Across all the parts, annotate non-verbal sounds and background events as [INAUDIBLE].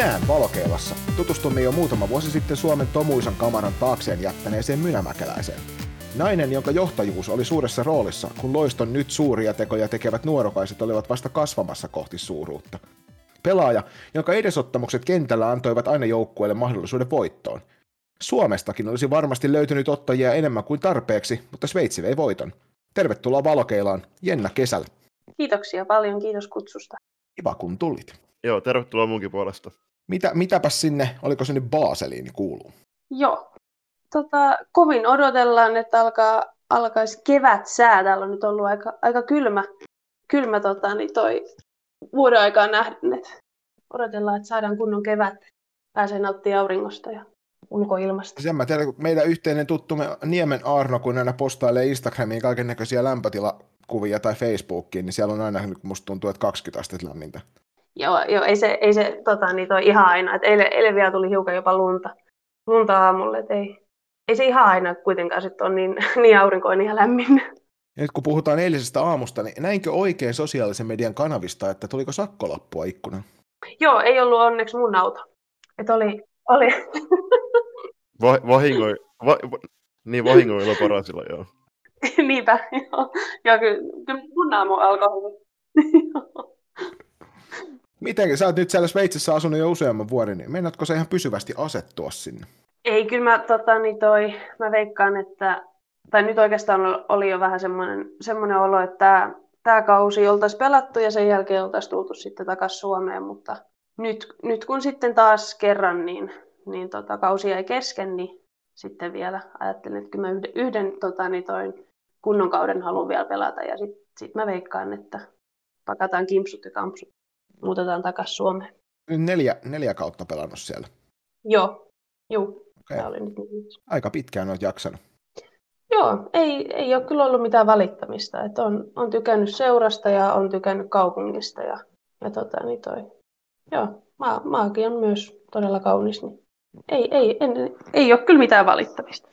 Tänään Valokeilassa tutustumme jo muutama vuosi sitten Suomen Tomuisan kamaran taakseen jättäneeseen mynämäkeläiseen. Nainen, jonka johtajuus oli suuressa roolissa, kun loiston nyt suuria tekoja tekevät nuorokaiset olivat vasta kasvamassa kohti suuruutta. Pelaaja, jonka edesottamukset kentällä antoivat aina joukkueelle mahdollisuuden voittoon. Suomestakin olisi varmasti löytynyt ottajia enemmän kuin tarpeeksi, mutta Sveitsi vei voiton. Tervetuloa Valokeilaan, Jenna Kesällä. Kiitoksia paljon, kiitos kutsusta. Kiva kun tulit. Joo, tervetuloa munkin puolesta. Mitä, mitäpäs sinne, oliko se nyt Baseliin kuuluu? Joo. Tota, kovin odotellaan, että alkaa, alkaisi kevät sää. Täällä on nyt ollut aika, aika kylmä, kylmä tota, niin toi vuoden aikaa nähden. Että odotellaan, että saadaan kunnon kevät. Pääsee nauttimaan auringosta ja ulkoilmasta. Sen mä tiedän, kun meidän yhteinen tuttumme Niemen Arno, kun aina postailee Instagramiin kaiken näköisiä lämpötilakuvia tai Facebookiin, niin siellä on aina, musta tuntuu, että 20 astetta lämmintä. Joo, joo ei se, ei se tota, niin toi ihan aina. Et eilen, eilen vielä tuli hiukan jopa lunta, lunta aamulle, et ei, ei se ihan aina kuitenkaan sit ole niin, [LAUGHS] niin aurinkoinen ja lämmin. Ja nyt kun puhutaan eilisestä aamusta, niin näinkö oikein sosiaalisen median kanavista, että tuliko sakkolappua ikkunan? Joo, ei ollut onneksi mun auto. Et oli, oli. Va- vahingoi, va- va- niin vahingoilla parasilla, joo. [LAUGHS] Niinpä, joo. Joo, kyllä, kyllä mun aamu alkoi [LAUGHS] hyvin. Miten, sä oot nyt siellä Sveitsissä asunut jo useamman vuoden, niin meinaatko sä ihan pysyvästi asettua sinne? Ei, kyllä mä, tota, niin toi, mä veikkaan, että, tai nyt oikeastaan oli jo vähän semmoinen, semmoinen olo, että tämä, kausi oltaisiin pelattu ja sen jälkeen oltaisiin tultu sitten takaisin Suomeen, mutta nyt, nyt kun sitten taas kerran niin, niin tota, kausi jäi kesken, niin sitten vielä ajattelin, että kyllä mä yhden, yhden tota, niin toi kunnon kauden haluan vielä pelata ja sitten sit mä veikkaan, että pakataan kimpsut ja kampsut muutetaan takaisin Suomeen. Neljä, neljä kautta pelannut siellä. Joo, joo. Okay. Tämä oli nyt Aika pitkään olet jaksanut. Joo, ei, ei ole kyllä ollut mitään valittamista. Et on, on tykännyt seurasta ja on tykännyt kaupungista. Ja, ja tota, niin toi. Joo, maa, maakin on myös todella kaunis. Niin ei, ei, en, ei ole kyllä mitään valittamista.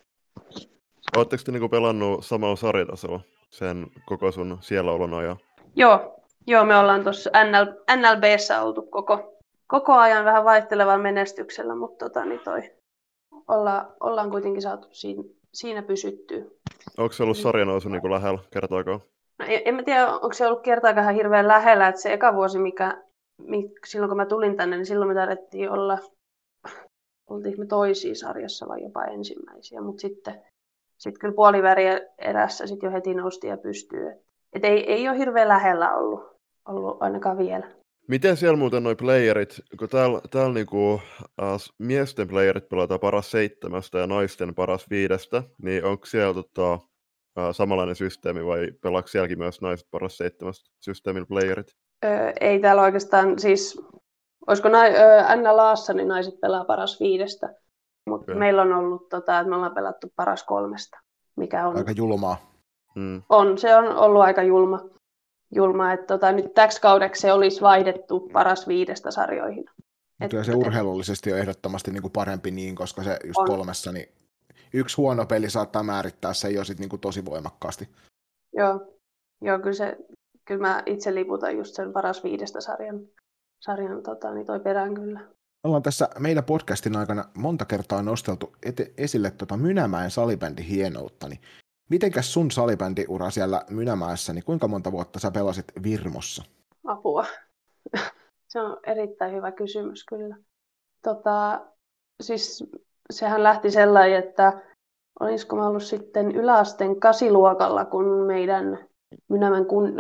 Oletteko te niinku pelannut samalla sarjatasolla sen koko sun siellä olon ajan? Joo, Joo, me ollaan tuossa NL, NLBssä oltu koko, koko ajan vähän vaihtelevalla menestyksellä, mutta tota, niin toi, olla, ollaan kuitenkin saatu siinä, siinä pysyttyä. Onko se ollut sarjanousu niin lähellä, kertoako? No, en, en mä tiedä, onko se ollut kertaakaan hirveän lähellä, että se eka vuosi, mikä, mikä, silloin kun mä tulin tänne, niin silloin me tarvittiin olla, oltiin me toisia sarjassa vai jopa ensimmäisiä, mutta sitten sitten kyllä puoliväriä erässä sit jo heti nousti ja pystyy. Et ei, ei ole hirveän lähellä ollut ollut ainakaan vielä. Miten siellä muuten noi playerit, kun täällä, täällä niinku, äh, miesten playerit pelataan paras seitsemästä ja naisten paras viidestä, niin onko siellä tota, äh, samanlainen systeemi vai pelaako sielläkin myös naiset paras seitsemästä systeemin playerit? Öö, ei täällä oikeastaan, siis olisiko na- öö, NLAssa, niin naiset pelaa paras viidestä, mutta okay. meillä on ollut, tota, että me ollaan pelattu paras kolmesta, mikä on... Aika julmaa. Hmm. On, se on ollut aika julma julma, että tota, nyt täksi kaudeksi se olisi vaihdettu paras viidestä sarjoihin. Kyllä se urheilullisesti on ehdottomasti niin kuin parempi niin, koska se just on. kolmessa, niin yksi huono peli saattaa määrittää se jo sit niin kuin tosi voimakkaasti. Joo, Joo kyllä, se, kyllä mä itse liputan just sen paras viidestä sarjan, sarjan tota, niin toi perään kyllä. Ollaan tässä meidän podcastin aikana monta kertaa nosteltu ete, esille tota Mynämäen salibändin hienoutta, niin Mitenkäs sun salibändiura siellä Mynämäessä, niin kuinka monta vuotta sä pelasit Virmossa? Apua. [LAUGHS] Se on erittäin hyvä kysymys kyllä. Tota, siis sehän lähti sellainen, että olisiko mä ollut sitten yläasteen kasiluokalla, kun meidän Mynämän kun,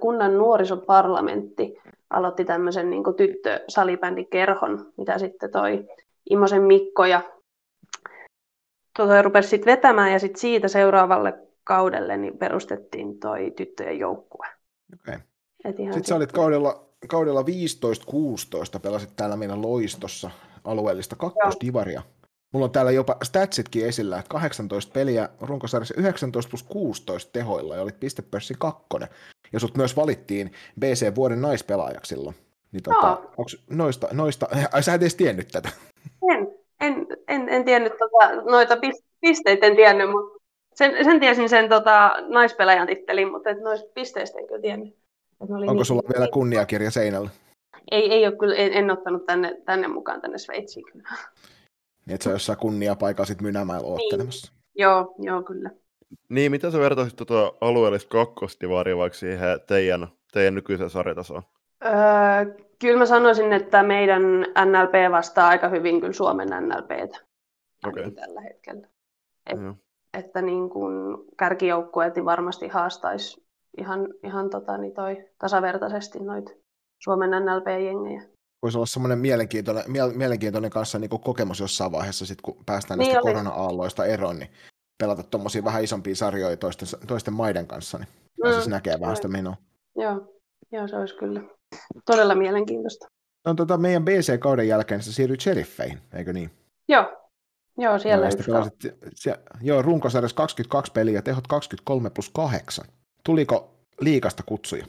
kunnan nuorisoparlamentti aloitti tämmöisen niin tyttösalibändikerhon, mitä sitten toi Imosen Mikko ja tuota, rupesi sitten vetämään ja sitten siitä seuraavalle kaudelle niin perustettiin toi tyttöjen joukkue. Okay. Sitten sä olit kaudella, kaudella 15-16, pelasit täällä meidän loistossa alueellista kakkosdivaria. Mulla on täällä jopa statsitkin esillä, että 18 peliä runkosarjassa 19 plus 16 tehoilla ja olit pistepörssin kakkonen. Ja sut myös valittiin BC vuoden naispelaajaksi silloin. Niin tota, onks noista, noista, ai sä et edes tiennyt tätä? En, en, en, en tiennyt tota, noita pisteitä, en tiennyt, mutta sen, sen tiesin sen tota, naispelaajan tittelin, mutta et noista pisteistä en kyllä tiennyt. Onko niin, sulla vielä kunniakirja seinällä? ei, ei ole kyllä, en, en ottanut tänne, tänne mukaan tänne Sveitsiin kyllä. Niin, että se on jossain kunniapaikalla sitten Mynämäellä oottelemassa. Niin. Joo, joo kyllä. Niin, mitä sä vertaisit tuota alueellista kakkostivaria vaikka siihen teidän, teidän nykyiseen sarjatasoon? Öö, kyllä mä sanoisin, että meidän NLP vastaa aika hyvin kyllä Suomen NLPtä okay. tällä hetkellä. Et. Että niin kuin kärkijoukkueet niin varmasti haastaisi ihan, ihan tota, niin toi, tasavertaisesti noita Suomen NLP-jengejä. Voisi olla semmoinen mielenkiintoinen, mielenkiintoinen kanssa niin kokemus jossain vaiheessa, sit, kun päästään niin näistä korona-aalloista eroon, niin pelata tuommoisia vähän isompia sarjoja toisten, toisten maiden kanssa, niin mm. siis näkee vähän sitä menoa. Joo. Joo, se olisi kyllä todella mielenkiintoista. No, tota, meidän BC-kauden jälkeen se siirryi Sheriffeihin, eikö niin? Joo, Joo, siellä no, pelasit, siellä, Joo, runkosarjassa 22 peliä, tehot 23 plus 8. Tuliko liikasta kutsuja?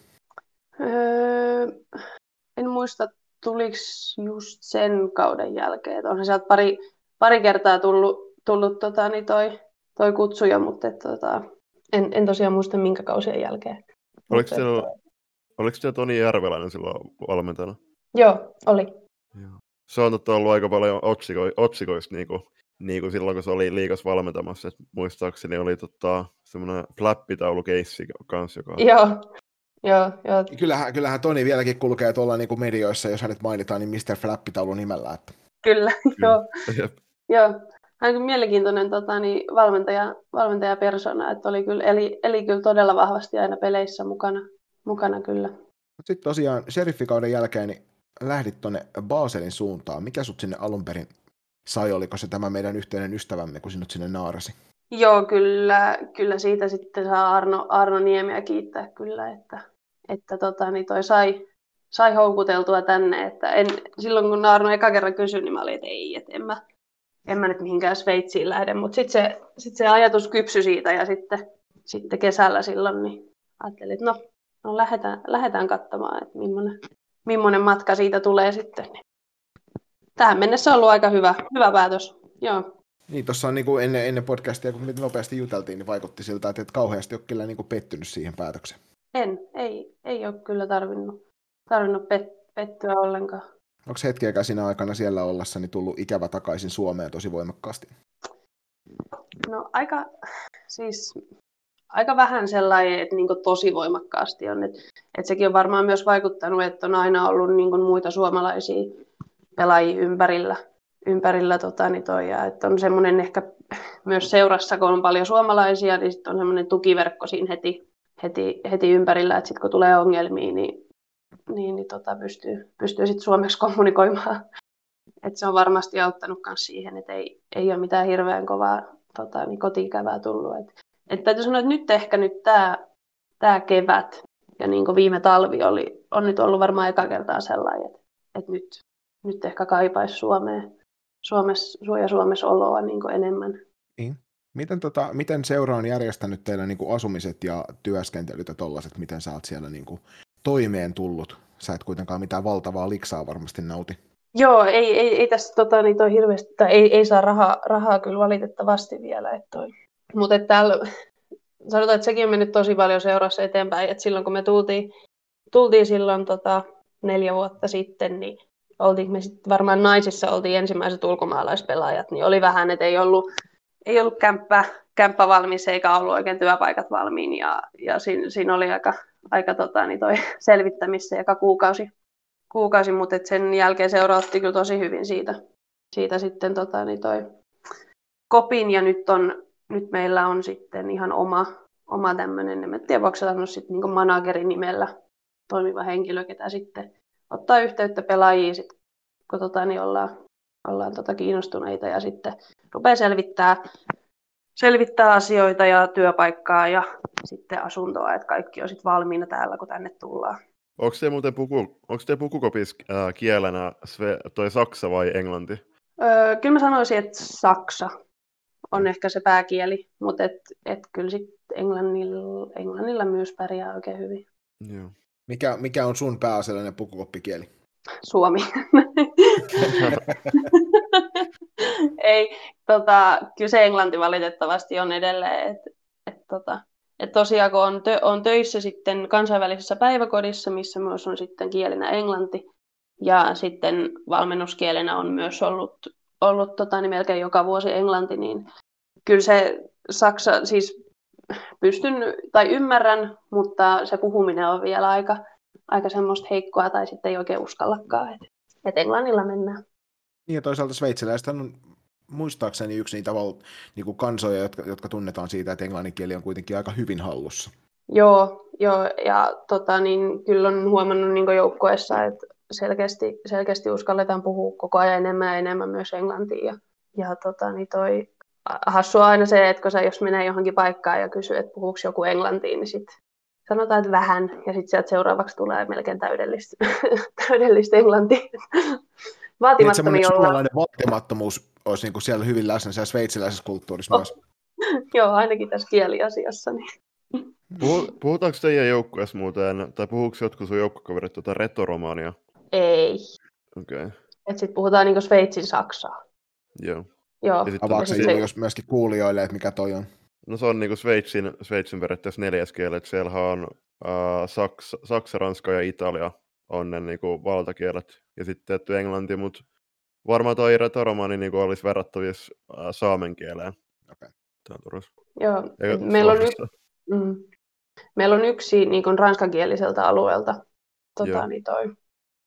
Öö, en muista, tuliko just sen kauden jälkeen. On se sieltä pari, pari kertaa tullut, tullut tota, niin toi, toi kutsuja, mutta et, tota, en, en tosiaan muista minkä kausien jälkeen. Oliko siellä, oliko siellä Toni Järveläinen silloin valmentajana? Joo, oli. Joo. Se on ollut aika paljon otsiko, otsikoista niin kuin niin kuin silloin, kun se oli liikas valmentamassa, että muistaakseni oli tota, semmoinen flappitaulukeissi kanssa, joka... Joo, joo, joo. Kyllähän, kyllähän Toni vieläkin kulkee tuolla niin kuin medioissa, jos hänet mainitaan, niin Mr. Flappitaulu nimellä. Että... Kyllä, [LAUGHS] joo. [LAUGHS] joo. Hän on mielenkiintoinen tota, niin, valmentaja, valmentajapersona, että oli kyllä, eli, eli kyllä todella vahvasti aina peleissä mukana, mukana kyllä. Sitten tosiaan sheriffikauden jälkeen niin lähdit tuonne Baselin suuntaan. Mikä sut sinne alun perin sai, oliko se tämä meidän yhteinen ystävämme, kun sinut sinne naarasi? Joo, kyllä, kyllä siitä sitten saa Arno, Arno Niemiä kiittää kyllä, että, että tota, niin toi sai, sai houkuteltua tänne. Että en, silloin kun Arno eka kerran kysyi, niin mä olin, että ei, että en mä, en mä nyt mihinkään Sveitsiin lähde. Mutta sitten se, sit se ajatus kypsy siitä ja sitten, sitten kesällä silloin niin ajattelin, että no, no lähdetään, lähdetään katsomaan, että millainen, millainen matka siitä tulee sitten. Niin tähän mennessä on ollut aika hyvä, hyvä päätös. Joo. Niin, tuossa on niin kuin ennen, ennen podcastia, kun nopeasti juteltiin, niin vaikutti siltä, että et kauheasti ole kyllä niin kuin pettynyt siihen päätökseen. En, ei, ei ole kyllä tarvinnut, tarvinnut pet, pettyä ollenkaan. Onko hetkeäkään siinä aikana siellä ollessani tullut ikävä takaisin Suomeen tosi voimakkaasti? No aika, siis aika vähän sellainen, että niin tosi voimakkaasti on. Että, että sekin on varmaan myös vaikuttanut, että on aina ollut niin muita suomalaisia pelaajia ympärillä, ympärillä tota, niin toi, ja että on semmoinen ehkä myös seurassa, kun on paljon suomalaisia, niin sitten on semmoinen tukiverkko siinä heti, heti, heti ympärillä, että sitten kun tulee ongelmia, niin, niin, niin tota, pystyy, pystyy sitten suomeksi kommunikoimaan. Et se on varmasti auttanut myös siihen, että ei, ei ole mitään hirveän kovaa tota, niin kotikävää tullut. Et, et täytyy sanoa, että nyt ehkä nyt tämä tää kevät ja niin viime talvi oli, on nyt ollut varmaan eka kertaa sellainen, että, että nyt, nyt ehkä kaipaisi Suomeen, Suomessa, ja Suomessa oloa niin enemmän. Niin. Miten, tota, miten seura on järjestänyt teillä niin asumiset ja työskentelyt ja tollaset, miten sä oot siellä niin kuin, toimeen tullut? Sä et kuitenkaan mitään valtavaa liksaa varmasti nauti. Joo, ei, ei, ei tässä tota, niin toi hirveästi, tai ei, ei saa rahaa, rahaa kyllä valitettavasti vielä. Mutta täällä sanotaan, että sekin on mennyt tosi paljon seurassa eteenpäin. Et silloin kun me tultiin, tultiin silloin tota, neljä vuotta sitten, niin oltiin me sitten varmaan naisissa oltiin ensimmäiset ulkomaalaispelaajat, niin oli vähän, että ei ollut, ei ollut kämppä, kämppä valmis eikä ollut oikein työpaikat valmiin ja, ja siinä, siinä, oli aika, aika tota, niin toi selvittämissä joka kuukausi, kuukausi mutta et sen jälkeen seuraatti kyllä tosi hyvin siitä, siitä sitten tota, niin toi kopin ja nyt, on, nyt meillä on sitten ihan oma, oma tämmöinen, en tiedä voiko sanoa sitten niin managerin nimellä toimiva henkilö, ketä sitten ottaa yhteyttä pelaajiin, sit, kun tota, niin ollaan, ollaan tota kiinnostuneita ja sitten rupeaa selvittää, selvittää asioita ja työpaikkaa ja sitten asuntoa, että kaikki on sitten valmiina täällä, kun tänne tullaan. Onko te muuten puku, onko te pukukopis äh, kielenä sve, toi Saksa vai Englanti? Öö, kyllä mä sanoisin, että Saksa on ehkä se pääkieli, mutta et, et kyllä sitten Englannilla, Englannilla myös pärjää oikein hyvin. Joo. Mikä, mikä on sun pääasiallinen pukukoppikieli? Suomi. [LAUGHS] Ei, tota, kyllä se englanti valitettavasti on edelleen. Et, et, tota, et tosiaan kun on, tö, on töissä sitten kansainvälisessä päiväkodissa, missä myös on sitten kielinä englanti, Ja sitten valmennuskielenä on myös ollut, ollut tota, niin melkein joka vuosi englanti, niin kyllä se Saksa, siis pystyn tai ymmärrän, mutta se puhuminen on vielä aika, aika semmoista heikkoa tai sitten ei oikein uskallakaan, että et englannilla mennään. Niin ja toisaalta sveitsiläistä on muistaakseni yksi niitä val, niin kuin kansoja, jotka, jotka tunnetaan siitä, että englannin kieli on kuitenkin aika hyvin hallussa. Joo, joo ja tota, niin, kyllä on huomannut niin joukkoessa, että selkeästi, selkeästi uskalletaan puhua koko ajan enemmän ja enemmän myös englantia. Ja, ja tota, niin toi, hassua aina se, että kun sä jos menee johonkin paikkaan ja kysyy, että puhuuko joku englantiin, niin sitten sanotaan, että vähän, ja sitten sieltä seuraavaksi tulee melkein täydellistä, [LAUGHS] täydellistä englantia. Vaatimattomia niin, ollaan. vaatimattomuus olisi niin kuin siellä hyvin läsnä siellä sveitsiläisessä kulttuurissa oh. myös. [LAUGHS] Joo, ainakin tässä kieliasiassa. Niin. Puhutaanko teidän joukkueessa muuten, tai puhuuko jotkut sun joukkokaverit tuota retoromaania? Ei. Okei. Okay. Että sitten puhutaan niin Sveitsin saksaa. Joo. Joo. Avaako se jos myöskin kuulijoille, että mikä toi on? No se on niin kuin Sveitsin, Sveitsin periaatteessa neljäs kieli, että siellä on uh, Saksa, Saksa, Ranska ja Italia on ne niin kuin valtakielet, ja sitten tietty englanti, mutta varmaan toi retoromani niin olisi verrattavissa uh, saamen kieleen. Okay. Joo, meillä on, y- mm, meillä on yksi niin kuin ranskakieliseltä alueelta tota, niin toi,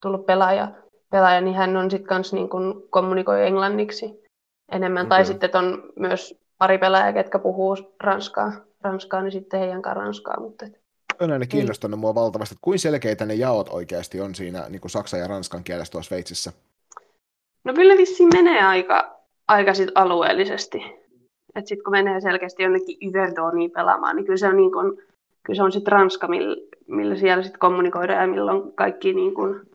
tullut pelaaja, pelaaja, niin hän on sitten kanssa niin kuin kommunikoi englanniksi enemmän. Okay. Tai sitten on myös pari pelaajaa, ketkä puhuu ranskaa, ranskaa niin sitten heidän kanssa ranskaa. Mutta et... On aina kiinnostanut mua valtavasti, että kuinka selkeitä ne jaot oikeasti on siinä niin kuin saksan ja ranskan kielessä tuossa Sveitsissä? No kyllä vissiin menee aika, aika sit alueellisesti. Että sitten kun menee selkeästi jonnekin Yverdoniin pelaamaan, niin kyllä se on, niin kun, kyllä se on sit ranska, millä, millä siellä sitten kommunikoidaan ja milloin kaikki niin kun,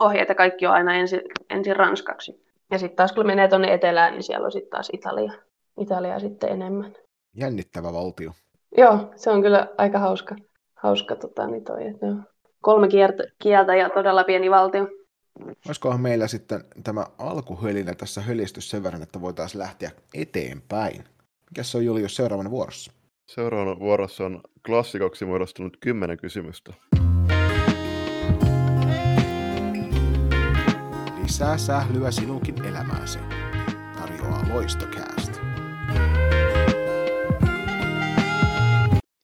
ohjeet ja kaikki on aina ensin, ensin ranskaksi. Ja sitten taas kun menee tuonne etelään, niin siellä on sitten taas Italia. Italia sitten enemmän. Jännittävä valtio. Joo, se on kyllä aika hauska, hauska tota, niin toi, että on kolme kieltä ja todella pieni valtio. Olisikohan meillä sitten tämä alkuhölinä tässä hölistys sen verran, että voitaisiin lähteä eteenpäin? Mikä se on Julius seuraavana vuorossa? Seuraavana vuorossa on klassikoksi muodostunut kymmenen kysymystä. Lisää sählyä sinunkin elämääsi. Tarjoaa Loistokääst.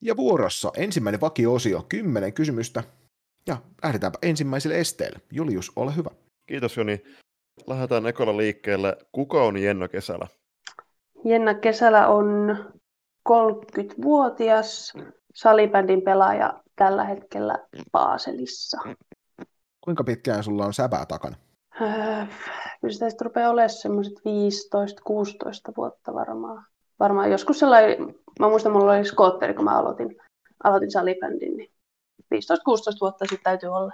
Ja vuorossa ensimmäinen vakio-osio, kymmenen kysymystä. Ja lähdetäänpä ensimmäiselle esteelle. Julius, ole hyvä. Kiitos Joni. Lähdetään ekolla liikkeelle. Kuka on Jenna Kesälä? Jenna Kesälä on 30-vuotias salibändin pelaaja tällä hetkellä Paaselissa. Kuinka pitkään sulla on säpää takana? Öö, kyllä sitä rupeaa olemaan semmoiset 15-16 vuotta varmaan. Varmaan joskus sellainen, mä muistan, mulla oli skootteri, kun mä aloitin, aloitin salibändin, niin 15-16 vuotta sitten täytyy olla.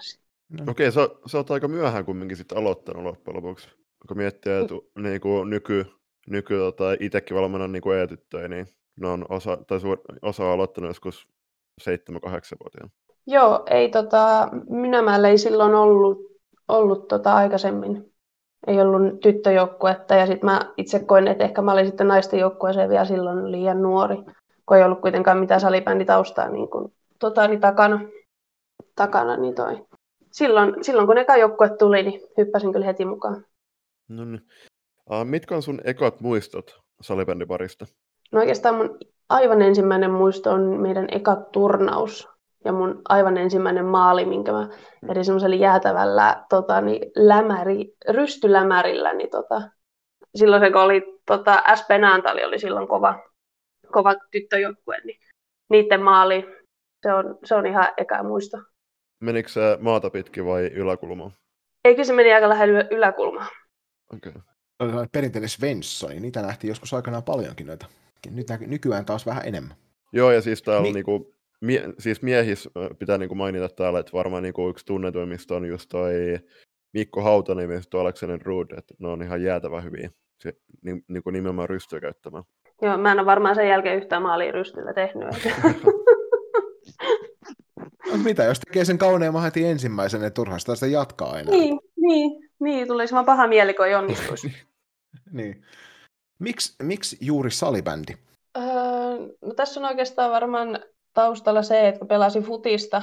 No. Okei, sä, sä oot aika myöhään kumminkin sitten aloittanut loppujen lopuksi. Kun miettii, että mm. niin kuin nyky, nyky tota, itsekin valmennan niin e-tyttöjä, niin ne on osa, tai suur, osa aloittanut joskus 7-8-vuotiaana. Joo, ei tota, Minämäellä ei silloin ollut ollut tota aikaisemmin. Ei ollut tyttöjoukkuetta ja sitten mä itse koin, että ehkä mä olin sitten naisten joukkueeseen vielä silloin liian nuori, kun ei ollut kuitenkaan mitään salibänditaustaa niin kuin, tota, niin takana. takana niin toi. Silloin, silloin kun eka joukkue tuli, niin hyppäsin kyllä heti mukaan. No niin. Uh, mitkä on sun ekat muistot salibändiparista? No oikeastaan mun aivan ensimmäinen muisto on meidän eka turnaus ja mun aivan ensimmäinen maali, minkä mä eri semmoisella jäätävällä tota, niin lämäri, rystylämärillä, niin tota, silloin se kun oli tota, SP Naantali oli silloin kova, kova tyttöjoukkue, niin niiden maali, se on, se on ihan eka muisto. Menikö se maata pitkin vai yläkulmaan? Eikö se meni aika lähellä yläkulmaa. Okei. Okay. Perinteinen Svensson, niitä nähtiin joskus aikanaan paljonkin noita. Nyt nykyään taas vähän enemmän. Joo, ja siis täällä niin. niinku mie, siis miehis pitää niinku mainita täällä, että varmaan niinku yksi tunnetuimmista on just toi Mikko Hautanen ja Aleksanen Ruud, että ne on ihan jäätävä hyviä se, ni, niinku nimenomaan rystyä käyttämään. Joo, mä en ole varmaan sen jälkeen yhtään maalia rystyllä tehnyt. [LAUGHS] no, mitä, jos tekee sen kauneimman heti ensimmäisen, niin turha sitä jatkaa aina. Niin, niin, niin tulisi vaan paha mieli, kun ei onnistuisi. [LAUGHS] niin. Miks, miksi juuri salibändi? Öö, no tässä on oikeastaan varmaan taustalla se, että kun pelasin futista,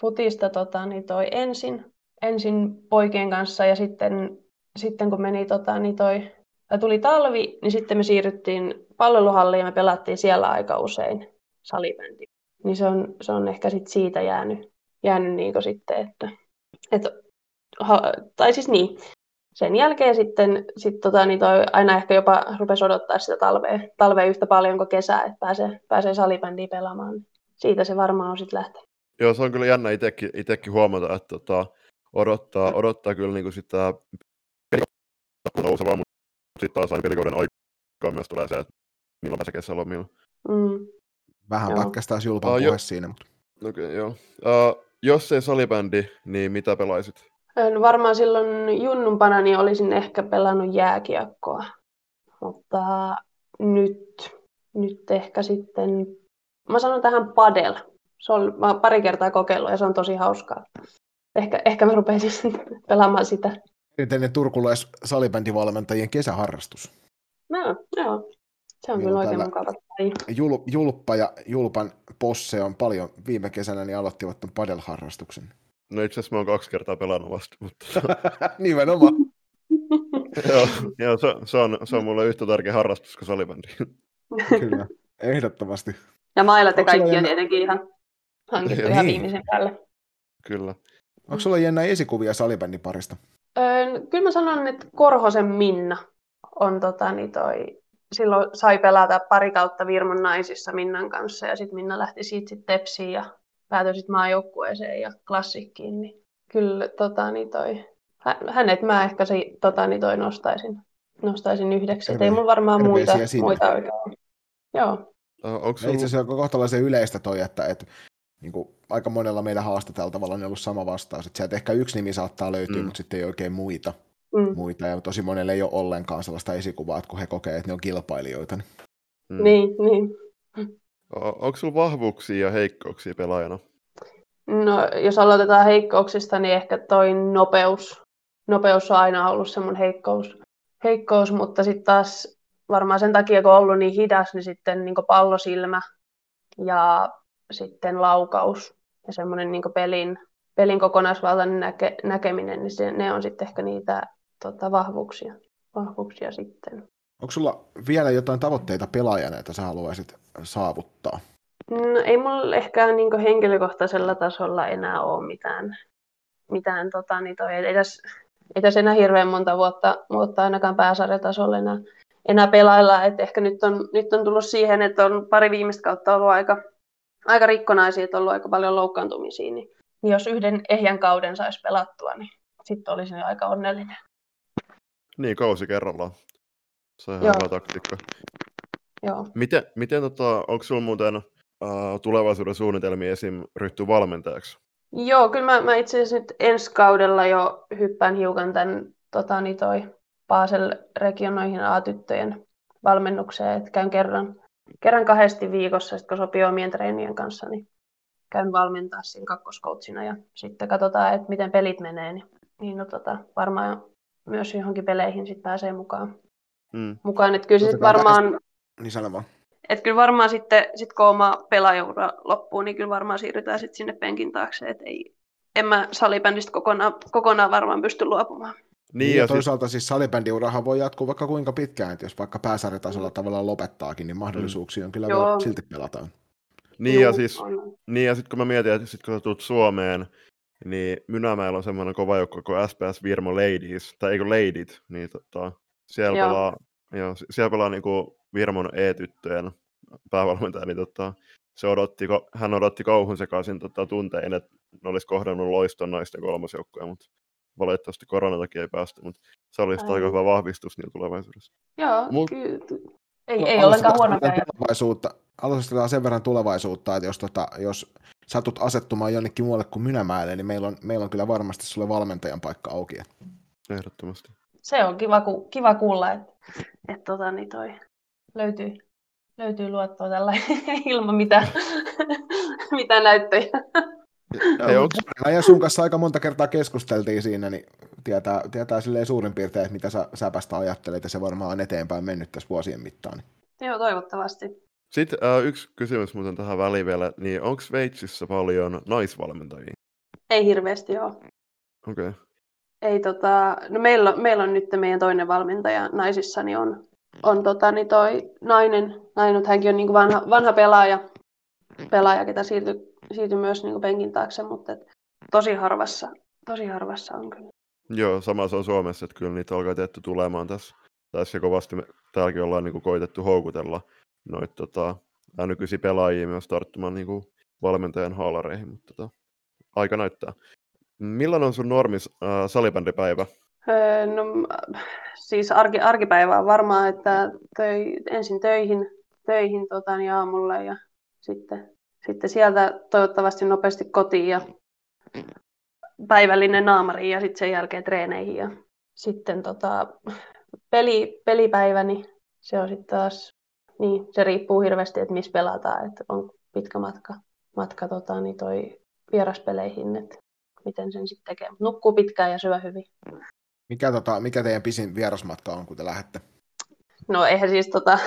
futista tota, niin toi ensin, ensin poikien kanssa ja sitten, sitten kun meni tota, niin toi, tai tuli talvi, niin sitten me siirryttiin palveluhalliin ja me pelattiin siellä aika usein salibändi. Niin se on, se on ehkä sit siitä jäänyt, jäänyt niin sitten, että, että ha, tai siis niin, sen jälkeen sitten sit tota, niin toi aina ehkä jopa rupesi odottaa sitä talvea, talvea yhtä paljon kuin kesää, että pääsee, pääsee salibändiä pelaamaan. Siitä se varmaan on sitten lähtenyt. Joo, se on kyllä jännä itsekin, itsekin huomata, että tota, odottaa, odottaa kyllä niin kuin sitä nousevaa, mutta sitten taas aina pelikauden aikaa myös tulee se, että milloin pääsee kesälomilla. Mm. Vähän Joo. pätkästään julpaa Aa, uh, jo- puhe siinä, mutta Okei, okay, joo. Uh, jos ei salibändi, niin mitä pelaisit? No varmaan silloin junnumpana niin olisin ehkä pelannut jääkiekkoa, mutta nyt, nyt ehkä sitten, mä sanon tähän padel. Se on, mä oon pari kertaa kokeillut ja se on tosi hauskaa. Ehkä, ehkä mä rupeisin sitten [LAUGHS] pelaamaan sitä. perinteinen turkulais salibändivalmentajien kesäharrastus. No, joo, se on Meillä kyllä oikein mukava. Jul, Julppa ja Julpan posse on paljon viime kesänä niin aloittivat ton padelharrastuksen. No itse asiassa mä oon kaksi kertaa pelannut vasta, mutta [LAUGHS] Nimenomaan. [LAUGHS] joo, joo se, se, on, se on mulle yhtä tärkeä harrastus kuin salibändi. Kyllä, ehdottomasti. Ja mailat ja kaikki on tietenkin ihan hankittu Ja ihan niin. viimeisen päälle. Kyllä. Onko sulla jännä esikuvia salibändin parista? Öö, kyllä mä sanon, että Korhosen Minna on tota, niin toi, silloin sai pelata pari kautta Virmon naisissa Minnan kanssa ja sitten Minna lähti siitä sit Tepsiin ja päätyi sitten maajoukkueeseen ja klassikkiin. Niin kyllä tota, niin toi, hä- hänet mä ehkä se, tota, niin toi nostaisin, nostaisin yhdeksi. Et ei mulla varmaan muita, muita oikein. Joo, Uh, onko Itse asiassa on kohtalaisen yleistä toi, että, että niin kuin aika monella meidän haastateltavalla on ollut sama vastaus. Että sieltä ehkä yksi nimi saattaa löytyä, Mm. mutta sitten ei oikein muita. mm. muita. Ja tosi monelle ei ole ollenkaan sellaista esikuvaa, että kun he kokee, että ne on kilpailijoita. Niin Mm. niin, niin. O- Onko sulla vahvuuksia ja heikkouksia pelaajana? No, jos aloitetaan heikkouksista, niin ehkä toi nopeus. Nopeus on aina ollut se mun heikkous, heikkous mutta sitten taas varmaan sen takia, kun on ollut niin hidas, niin sitten niin pallosilmä ja sitten laukaus ja semmoinen niin pelin, pelin kokonaisvaltainen näke, näkeminen, niin se, ne on sitten ehkä niitä tota, vahvuuksia, vahvuuksia sitten. onko sulla vielä jotain tavoitteita pelaajana, että sä haluaisit saavuttaa? No, ei mulla ehkä niin henkilökohtaisella tasolla enää ole mitään, mitään tota, niin toi, ei, tässä, ei tässä enää hirveän monta vuotta, vuotta ainakaan pääsarjatasolla enää, enää pelailla. Et ehkä nyt on, nyt on tullut siihen, että on pari viimeistä kautta ollut aika, aika rikkonaisia, että on ollut aika paljon loukkaantumisia. Niin, niin jos yhden ehjän kauden saisi pelattua, niin sitten olisin jo aika onnellinen. Niin, kausi kerrallaan. Se on hyvä taktiikka. Joo. Miten, miten tota, onko sulla muuten uh, tulevaisuuden suunnitelmia esim. ryhtyä valmentajaksi? Joo, kyllä mä, mä itse asiassa nyt ensi kaudella jo hyppään hiukan tämän tota, niin toi Basel-regionoihin A-tyttöjen valmennukseen, että käyn kerran, kerran kahdesti viikossa, sit kun sopii omien treenien kanssa, niin käyn valmentaa siinä kakkoskoutsina ja sitten katsotaan, että miten pelit menee, niin, niin no, tota, varmaan myös johonkin peleihin sit pääsee mukaan. Mm. mukaan. Että kyllä se sit Otetaan varmaan, Niin sano vaan. että kyllä varmaan sitten, sit kun oma pelaajaura loppuu, niin kyllä varmaan siirrytään sitten sinne penkin taakse, että ei, en mä salibändistä kokonaan, kokonaan varmaan pysty luopumaan. Niin, Niin, ja ja sit, toisaalta siis salibändiurahan voi jatkuu vaikka kuinka pitkään, että jos vaikka pääsarjatasolla tavallaan lopettaakin, niin mahdollisuuksia on kyllä Joo. voi silti pelata. niin, ja Juu, siis, on. niin, ja sit kun mä mietin, että sit kun sä tulet Suomeen, niin Mynämäellä on semmoinen kova joukko kuin SPS Virmo Ladies, tai eikö Ladit, niin tota, siellä Joo. pelaa, joo, s- siellä pelaa niinku Virmon E-tyttöjen päävalmentaja, niin tota, se odotti, hän odotti kauhun sekaisin tota, tuntein, että ne olisi kohdannut loiston naisten kolmosjoukkoja, mutta valitettavasti koronan takia ei päästy, mutta se olisi Ai. aika hyvä vahvistus niillä tulevaisuudessa. Joo, Mut- kyllä. Ei, No, ei ollenkaan huono tulevaisuutta, alustetaan sen verran tulevaisuutta, että jos, tota, jos satut asettumaan jonnekin muualle kuin Mynämäelle, niin meillä on, meillä on kyllä varmasti sulle valmentajan paikka auki. Ehdottomasti. Se on kiva, ku, kiva kuulla, että et, tota, niin toi löytyy, löytyy luottoa tällä [LAUGHS] ilman mitään, [LAUGHS] mitään näyttöjä. Onks, Ja sun kanssa aika monta kertaa keskusteltiin siinä, niin tietää, tietää silleen suurin piirtein, että mitä sä säpästä ajattelet, ja se varmaan on eteenpäin mennyt tässä vuosien mittaan. Joo, toivottavasti. Sitten äh, yksi kysymys muuten tähän väliin vielä, niin onko Sveitsissä paljon naisvalmentajia? Ei hirveästi joo. Okei. Okay. Ei tota, no meillä, meillä on nyt meidän toinen valmentaja naisissani on, on tota, niin toi nainen, nainen hänkin on niin kuin vanha, vanha pelaaja, pelaaja, ketä siirtyi, siirtyi myös niin kuin penkin taakse, mutta et, tosi harvassa, tosi harvassa on kyllä. Joo, sama se on Suomessa, että kyllä niitä alkaa tietty tulemaan tässä. Tässä kovasti me täälläkin ollaan niin kuin koitettu houkutella noita tota, nykyisiä pelaajia myös tarttumaan niin kuin valmentajan haalareihin, mutta tota, aika näyttää. Millainen on sun normis äh, salibändipäivä? Öö, no, siis arki, arkipäivä on varmaan, että töi, ensin töihin, töihin tota, niin aamulla ja sitten, sitten sieltä toivottavasti nopeasti kotiin ja päivällinen naamari ja sitten sen jälkeen treeneihin. Ja sitten tota, peli, pelipäiväni, niin se on sitten taas, niin se riippuu hirveästi, että missä pelataan, että on pitkä matka, matka tota, niin toi vieraspeleihin, että miten sen sitten tekee. Nukkuu pitkään ja syö hyvin. Mikä, tota, mikä teidän pisin vierasmatka on, kun te lähdette? No eihän siis tota,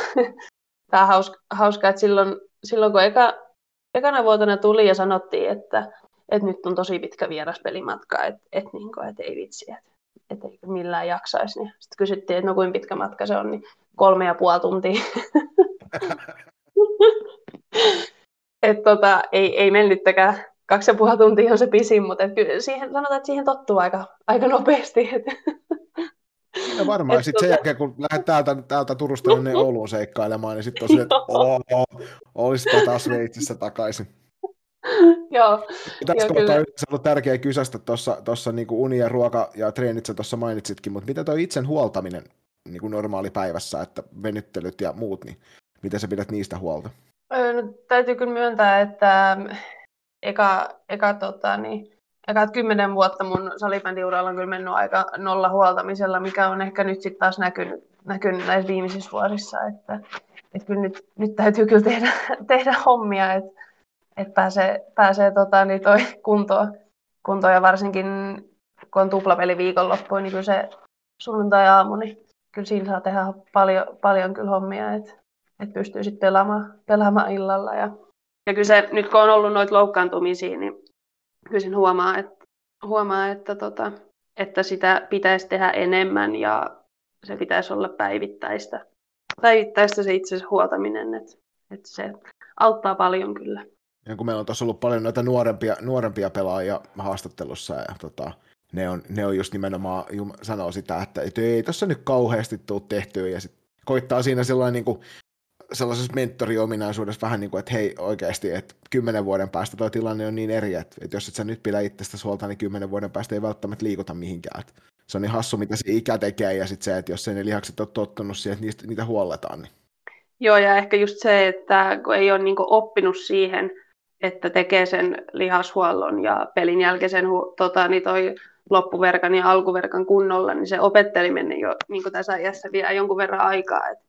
[LAUGHS] tämä hauska, hauska, että silloin, silloin kun eka, ekana vuotena tuli ja sanottiin, että, että nyt on tosi pitkä vieraspelimatka, että, että, niin kuin, että ei vitsi, että, että ei millään jaksaisi. Niin sitten kysyttiin, että no kuinka pitkä matka se on, niin kolme ja puoli tuntia. [LAUGHS] että tota, ei, ei mennyttäkään kaksi ja puoli tuntia on se pisin, mutta et kyllä siihen, sanotaan, että siihen tottuu aika, aika nopeasti. No varmaan. Sitten sen tota- jälkeen, kun lähdet täältä, täältä Turusta niin [LAUGHS] Ouluun seikkailemaan, niin sitten on se, että olisi taas Sveitsissä takaisin. [LAUGHS] Joo. Tässä kohtaa on ollut tärkeä kysästä tuossa niin uni ja ruoka ja treenit sä tuossa mainitsitkin, mutta miten tuo itsen huoltaminen niin kuin normaali päivässä, että venyttelyt ja muut, niin miten sä pidät niistä huolta? No, täytyy kyllä myöntää, että eka, eka, tota, niin, eka kymmenen vuotta mun salibändiuralla on kyllä mennyt aika nolla huoltamisella, mikä on ehkä nyt sitten taas näkynyt, näkynyt näissä viimeisissä vuosissa, että, että kyllä nyt, nyt täytyy kyllä tehdä, [LAUGHS] tehdä hommia, että, että pääsee, pääsee tota, niin toi kuntoon, kuntoon, ja varsinkin kun on tuplapeli viikonloppuun, niin kyllä se sunnuntai-aamu, niin kyllä siinä saa tehdä paljon, paljon kyllä hommia, että, että pystyy sitten pelaamaan, pelaamaan illalla ja ja kyllä se, nyt kun on ollut noita loukkaantumisia, niin kyllä sen huomaa, että, huomaa, että, tota, että sitä pitäisi tehdä enemmän ja se pitäisi olla päivittäistä. Päivittäistä se itse huoltaminen, että, että se auttaa paljon kyllä. Ja kun meillä on tuossa ollut paljon noita nuorempia, nuorempia pelaajia haastattelussa ja tota, ne, on, ne on just nimenomaan sanoo sitä, että, että ei tuossa nyt kauheasti tule tehtyä ja sit koittaa siinä sellainen niin kuin sellaisessa mentoriominaisuudessa vähän niin kuin, että hei oikeasti, että kymmenen vuoden päästä tuo tilanne on niin eri, että, että jos et sä nyt pidä itsestä huolta, niin kymmenen vuoden päästä ei välttämättä liikuta mihinkään. Että se on niin hassu, mitä se ikä tekee, ja sitten se, että jos ei ne lihakset ole tottunut siihen, että niistä, niitä huolletaan. Niin. Joo, ja ehkä just se, että kun ei ole niin oppinut siihen, että tekee sen lihashuollon ja pelin jälkeisen tota, niin toi loppuverkan ja alkuverkan kunnolla, niin se opetteliminen jo niin tässä iässä vie jonkun verran aikaa. Että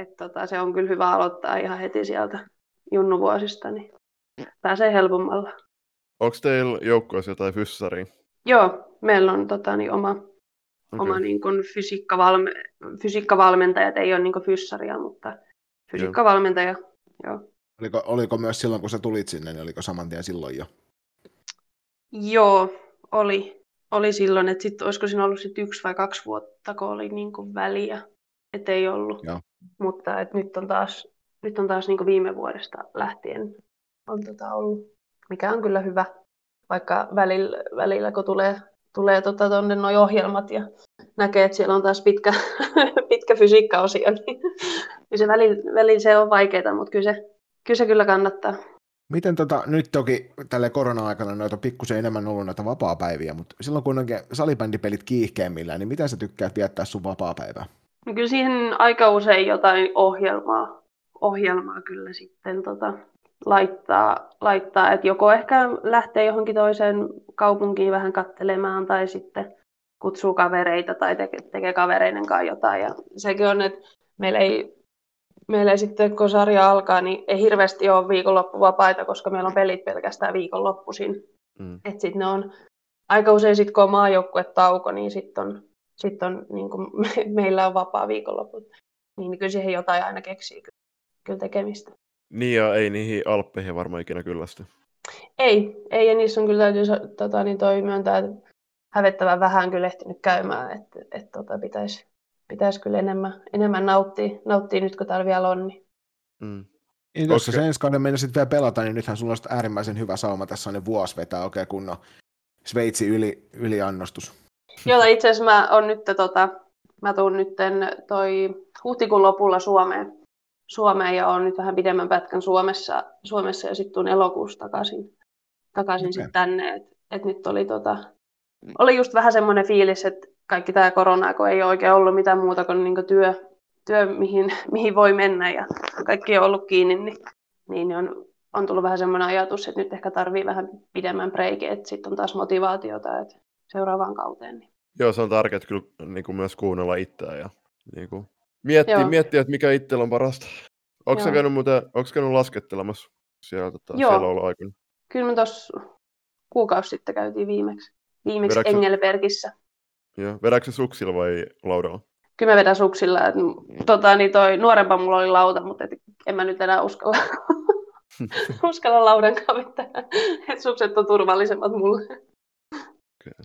et tota, se on kyllä hyvä aloittaa ihan heti sieltä junnuvuosista, niin pääsee helpommalla. Onko teillä joukkueessa jotain fyssaria? Joo, meillä on tota, niin oma, okay. oma niin kuin fysiikkavalme, fysiikkavalmentajat, ei ole niin kuin fyssaria, mutta fysiikkavalmentaja. Joo. Oliko, oliko myös silloin, kun sä tulit sinne, niin oliko saman tien silloin jo? Joo, oli. Oli silloin, että sitten olisiko siinä ollut sit yksi vai kaksi vuotta, kun oli niin kuin väliä, että ei ollut. Joo. Mutta et nyt on taas, nyt on taas niin viime vuodesta lähtien on tota ollut, mikä on kyllä hyvä, vaikka välillä, välillä kun tulee, tulee tota tonne noi ohjelmat ja näkee, että siellä on taas pitkä, [LAUGHS] pitkä fysiikkaosio, niin, niin se välillä, välillä se on vaikeaa, mutta kyllä se, kyllä se kyllä kannattaa. Miten tota, nyt toki tälle korona-aikana noita pikkusen enemmän ollut noita vapaa-päiviä, mutta silloin kun on salibändipelit kiihkeimmillään, niin mitä sä tykkäät viettää sun vapaa-päivää? No kyllä siihen aika usein jotain ohjelmaa, ohjelmaa kyllä sitten tota, laittaa, laittaa. että joko ehkä lähtee johonkin toiseen kaupunkiin vähän kattelemaan tai sitten kutsuu kavereita tai tekee, tekee kavereiden kanssa jotain. Ja sekin on, että meillä ei, meillä ei sitten, kun sarja alkaa, niin ei hirveästi ole viikonloppuvapaita, koska meillä on pelit pelkästään viikonloppuisin. Mm. Että sitten ne on aika usein, sit, kun on maajoukkuetauko, niin sitten on sitten on, niin kuin, me, [LAUGHS] meillä on vapaa viikonloput, niin kyllä siihen jotain aina keksii kyllä tekemistä. Niin ja ei niihin Alppeihin varmaan ikinä kyllästy. Ei, ei ja niissä on kyllä täytyy tota, niin toi myöntää, että hävettävän vähän kyllä ehtinyt käymään, että et, tota, pitäisi pitäis kyllä enemmän, enemmän nauttia, nauttia nyt kun täällä vielä on. Niin. Mm. Niin, jos okay. se ensi kauden mennä sitten vielä pelata, niin nythän sulla on äärimmäisen hyvä sauma tässä on ne vuosi vetää oikein kunnon Sveitsi yli, yliannostus. Joo, itse asiassa mä on nyt, tota, mä tuun nyt toi huhtikuun lopulla Suomeen, Suomeen ja on nyt vähän pidemmän pätkän Suomessa, Suomessa ja sitten tuun elokuussa takaisin, takaisin okay. sitten tänne. Et, et nyt oli, tota, oli just vähän semmoinen fiilis, että kaikki tämä korona, kun ei ole oikein ollut mitään muuta kuin niinku työ, työ mihin, [LAUGHS] mihin voi mennä ja kaikki on ollut kiinni, niin, niin on, on tullut vähän semmoinen ajatus, että nyt ehkä tarvii vähän pidemmän breikin, että sitten on taas motivaatiota että seuraavaan kauteen. Niin. Joo, se on tärkeää kyllä niin kuin myös kuunnella itseään ja niin kuin, miettiä, miettiä, että mikä itsellä on parasta. Onko sä käynyt, muuten, käynyt laskettelemassa siellä, tota, Joo. siellä olla aikana? Kyllä me tuossa kuukausi sitten käytiin viimeksi, viimeksi Vedätkö... Engelbergissä. Joo. Vedätkö se suksilla vai laudalla? Kyllä mä vedän suksilla. Et, tota, niin toi nuorempa mulla oli lauta, mutta et, en mä nyt enää uskalla, [LAUGHS] uskalla laudan kavittaa. Et sukset on turvallisemmat mulle. Okay.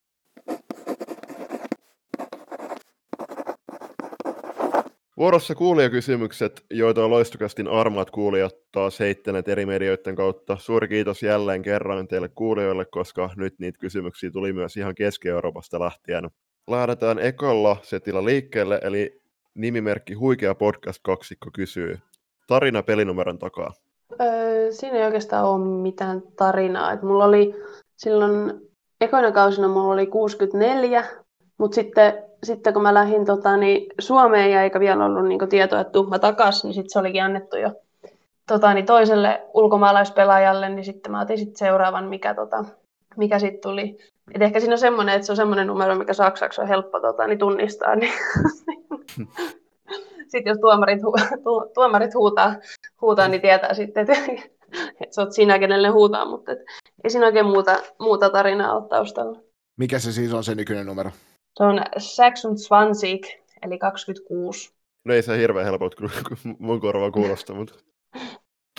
Vuorossa kuulijakysymykset, joita on loistokästin armaat kuulijat taas heittäneet eri medioiden kautta. Suuri kiitos jälleen kerran teille kuulijoille, koska nyt niitä kysymyksiä tuli myös ihan Keski-Euroopasta lähtien. Lähdetään ekalla setillä liikkeelle, eli nimimerkki Huikea podcast kaksikko kysyy. Tarina pelinumeron takaa. Öö, siinä ei oikeastaan ole mitään tarinaa. Et mulla oli silloin ekoina kausina mulla oli 64, mutta sitten sitten kun mä lähdin tota, niin Suomeen ja eikä vielä ollut niin tietoa, että tuu mä takas, niin sitten se olikin annettu jo tota, niin toiselle ulkomaalaispelaajalle, niin sitten mä otin sitten seuraavan, mikä, tota, mikä sitten tuli. Et ehkä siinä on semmoinen, että se on semmoinen numero, mikä saksaksi on helppo tota, niin tunnistaa. Niin [LAUGHS] sitten jos tuomarit, hu- tu- tuomarit huutaa, huutaa, niin tietää sitten, että, [LAUGHS] että sä oot sinä, kenelle huutaa, mutta et, ei siinä oikein muuta, muuta tarinaa ole taustalla. Mikä se siis on se nykyinen numero? Se on Saxon Swansea, eli 26. No ei se hirveän helpot kyllä mun korva kuulosta, mutta...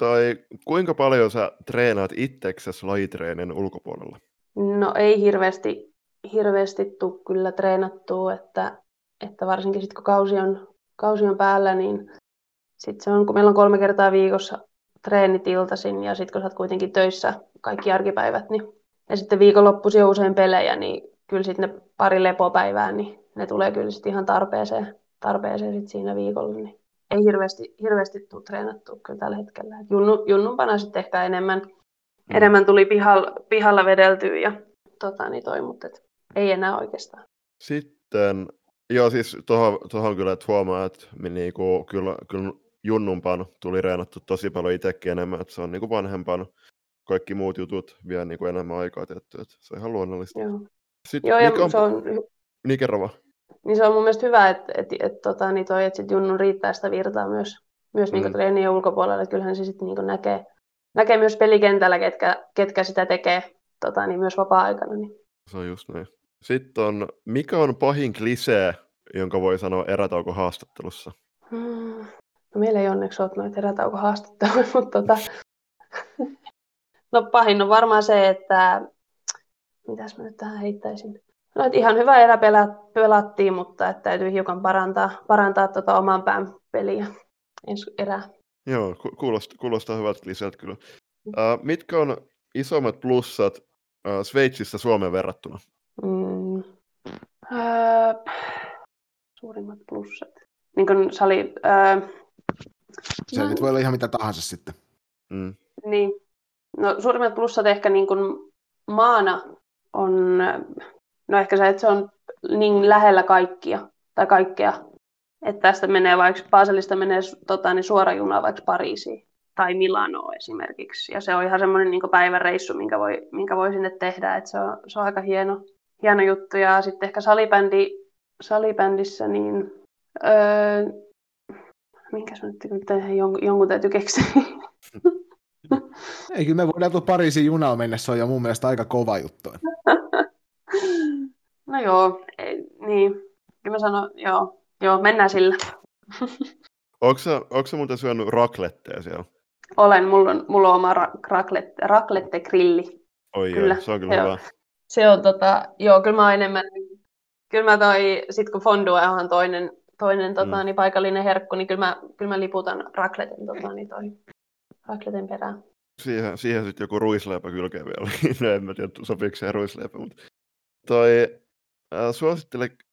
Tai kuinka paljon sä treenaat itseksesi lajitreenin ulkopuolella? No ei hirveästi, hirveästi tule kyllä treenattua, että, että varsinkin sitten kun kausi on, kausi on päällä, niin sitten se on, kun meillä on kolme kertaa viikossa treenit iltaisin ja sitten kun sä oot kuitenkin töissä kaikki arkipäivät, niin ja sitten viikonloppuisin on usein pelejä, niin kyllä sitten ne pari lepopäivää, niin ne tulee kyllä sitten ihan tarpeeseen, tarpeeseen sit siinä viikolla. Niin ei hirveästi, hirveästi tule treenattua kyllä tällä hetkellä. Et junnu, junnumpana sitten ehkä enemmän, mm. enemmän tuli pihalla, pihalla vedeltyä ja tota, niin toi, mutta et, ei enää oikeastaan. Sitten, joo siis tuohon, tuohon kyllä, että huomaa, että niinku, kyllä, kyllä junnumpaan tuli reenattu tosi paljon itsekin enemmän, että se on niinku vanhempana kaikki muut jutut vie niinku enemmän aikaa tietty, että se on ihan luonnollista. Joo. Sitten, Joo, ja on... se on... Niin kerro vaan. Niin se on mun mielestä hyvä, että, että, että, tota, niin toi, että sit Junnun riittää sitä virtaa myös, myös niin mm. niin treenien ulkopuolella. Että kyllähän se sitten niin näkee, näkee myös pelikentällä, ketkä, ketkä sitä tekee tota, niin myös vapaa-aikana. Niin. Se on just näin. Sitten on, mikä on pahin klisee, jonka voi sanoa erätaukohaastattelussa? Hmm. No, meillä ei onneksi ole noita erätaukohaastatteluja, [LAUGHS] mutta tota... [LAUGHS] no pahin on varmaan se, että mitäs mä nyt tähän heittäisin? No, että ihan hyvä erä pelattiin, mutta että täytyy hiukan parantaa, parantaa tuota oman pään peliä ensi erää. Joo, kuulostaa, kuulostaa hyvältä lisältä kyllä. Uh, mitkä on isommat plussat uh, Sveitsissä Suomeen verrattuna? Mm. Uh, suurimmat plussat. Niin kuin sali... Uh, Se no, nyt voi olla ihan mitä tahansa sitten. Mm. Niin. No suurimmat plussat ehkä niin kuin maana on, no ehkä se, että se on niin lähellä kaikkia, tai kaikkea, että tästä menee vaikka Baselista menee tota, niin suora juna vaikka Pariisiin tai Milanoa esimerkiksi. Ja se on ihan semmoinen niin päivän reissu, minkä voi, minkä voi sinne tehdä. että se, on, se on aika hieno, hieno juttu. Ja sitten ehkä salibändi salibändissä, niin öö, minkäs mä nyt jonkun, jonkun täytyy keksiä. [LAUGHS] Ei, kyllä me voidaan tuon Pariisin junalla mennä, se on jo mun mielestä aika kova juttu. [LAUGHS] no joo, ei, niin. Kyllä mä sanon, joo, joo, mennään sillä. Onko muuten syönyt rakletteja siellä? Olen, mulla on, mulla on oma ra- raklette, raklette grilli. Oi Kyllä, joo, se on kyllä joo. hyvä. Se on tota, joo, kyllä mä enemmän, kyllä mä toi, sit kun fondue on toinen, toinen tota, Mm. niin paikallinen herkku, niin kyllä mä, kyllä mä liputan rakleten, tota, niin toi, rakleten perään. Siihen, siihen sitten joku ruisleipä kylkeen vielä. [LAUGHS] no en mä tiedä, sopiiko se ruisleipä, mutta toi, äh,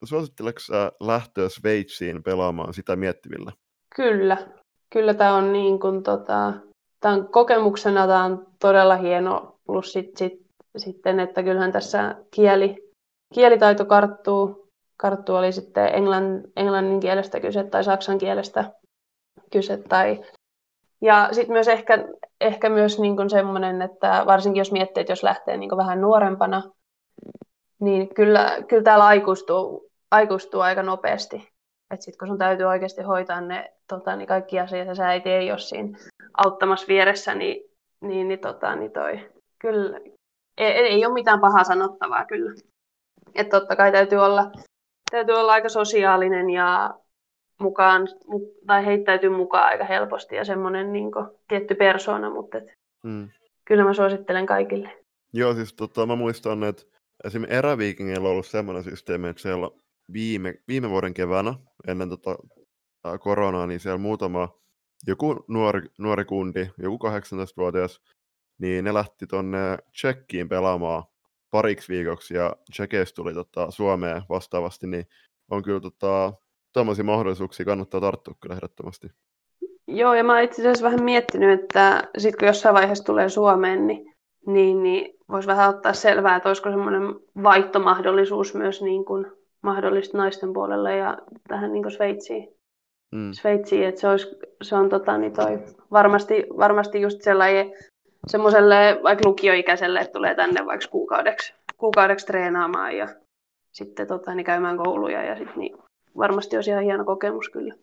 suosittele, lähtöä Sveitsiin pelaamaan sitä miettivillä? Kyllä, kyllä tämä on niin kuin, tota, tää on kokemuksena tämä on todella hieno, plus sit, sit, sitten, että kyllähän tässä kieli, kielitaito karttuu, karttuu oli sitten englann, englannin kielestä kyse tai saksan kielestä kyse. Tai... Ja sitten myös ehkä, ehkä myös niin semmoinen, että varsinkin jos miettii, että jos lähtee niin vähän nuorempana, niin kyllä, kyllä täällä aikuistuu, aikuistuu aika nopeasti. Että sitten kun sun täytyy oikeasti hoitaa ne tota, niin kaikki asiat ja sä äiti ei ole siinä auttamassa vieressä, niin, niin, niin, tota, niin toi, kyllä ei, ei ole mitään pahaa sanottavaa kyllä. Että totta kai täytyy olla, täytyy olla aika sosiaalinen ja mukaan, mu- tai heittäytyy mukaan aika helposti ja semmoinen niin tietty persoona, mutta et, Mm. kyllä mä suosittelen kaikille. Joo, siis tota, mä muistan, että esimerkiksi eräviikingeillä on ollut semmoinen systeemi, että siellä viime, viime vuoden keväänä, ennen tota, koronaa, niin siellä muutama, joku nuori, nuori kundi, joku 18-vuotias, niin ne lähti tonne Tsekkiin pelaamaan pariksi viikoksi, ja Tsekeistä tuli tota, Suomeen vastaavasti, niin on kyllä tota, tämmöisiä mahdollisuuksia kannattaa tarttua kyllä ehdottomasti. Joo, ja mä oon itse asiassa vähän miettinyt, että sit kun jossain vaiheessa tulee Suomeen, niin, niin, niin voisi vähän ottaa selvää, että olisiko semmoinen vaihtomahdollisuus myös niin kuin mahdollista naisten puolelle ja tähän niin kuin Sveitsiin. Mm. Sveitsiin, että se, olisi, se on tota, niin toi, varmasti, varmasti just sellainen semmoiselle vaikka lukioikäiselle, että tulee tänne vaikka kuukaudeksi, kuukaudeksi treenaamaan ja sitten tota, niin käymään kouluja ja sit, niin varmasti olisi ihan hieno kokemus kyllä.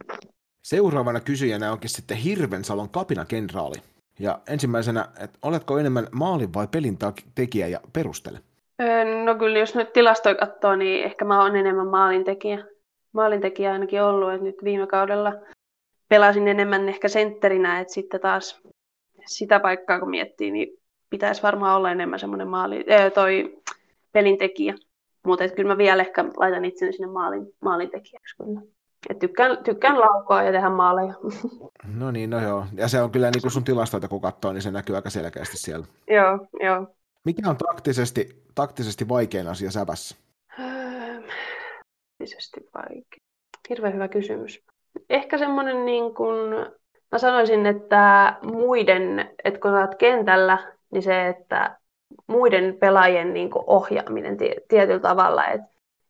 Seuraavana kysyjänä onkin sitten Hirvensalon kapinakenraali. Ja ensimmäisenä, että oletko enemmän maalin vai pelin tekijä ja perustele? No kyllä, jos nyt tilastoja katsoo, niin ehkä mä oon enemmän maalintekijä. Maalintekijä ainakin ollut, että nyt viime kaudella pelasin enemmän ehkä sentterinä, että sitten taas sitä paikkaa kun miettii, niin pitäisi varmaan olla enemmän semmoinen maali, äh, toi pelintekijä. Mutta kyllä mä vielä ehkä laitan itseni sinne maalin, maalintekijäksi kyllä. Et tykkään, tykkään laukoa ja tehdä maaleja. No niin, no joo. Ja se on kyllä niin kuin sun tilastoita kun katsoo, niin se näkyy aika selkeästi siellä. joo, joo. Mikä on taktisesti, taktisesti vaikein asia sävässä? Öö, Taktisesti vaikea. Hirveän hyvä kysymys. Ehkä semmoinen niin kuin, mä sanoisin, että muiden, että kun sä oot kentällä, niin se, että muiden pelaajien niin kuin ohjaaminen tie- tietyllä tavalla, että,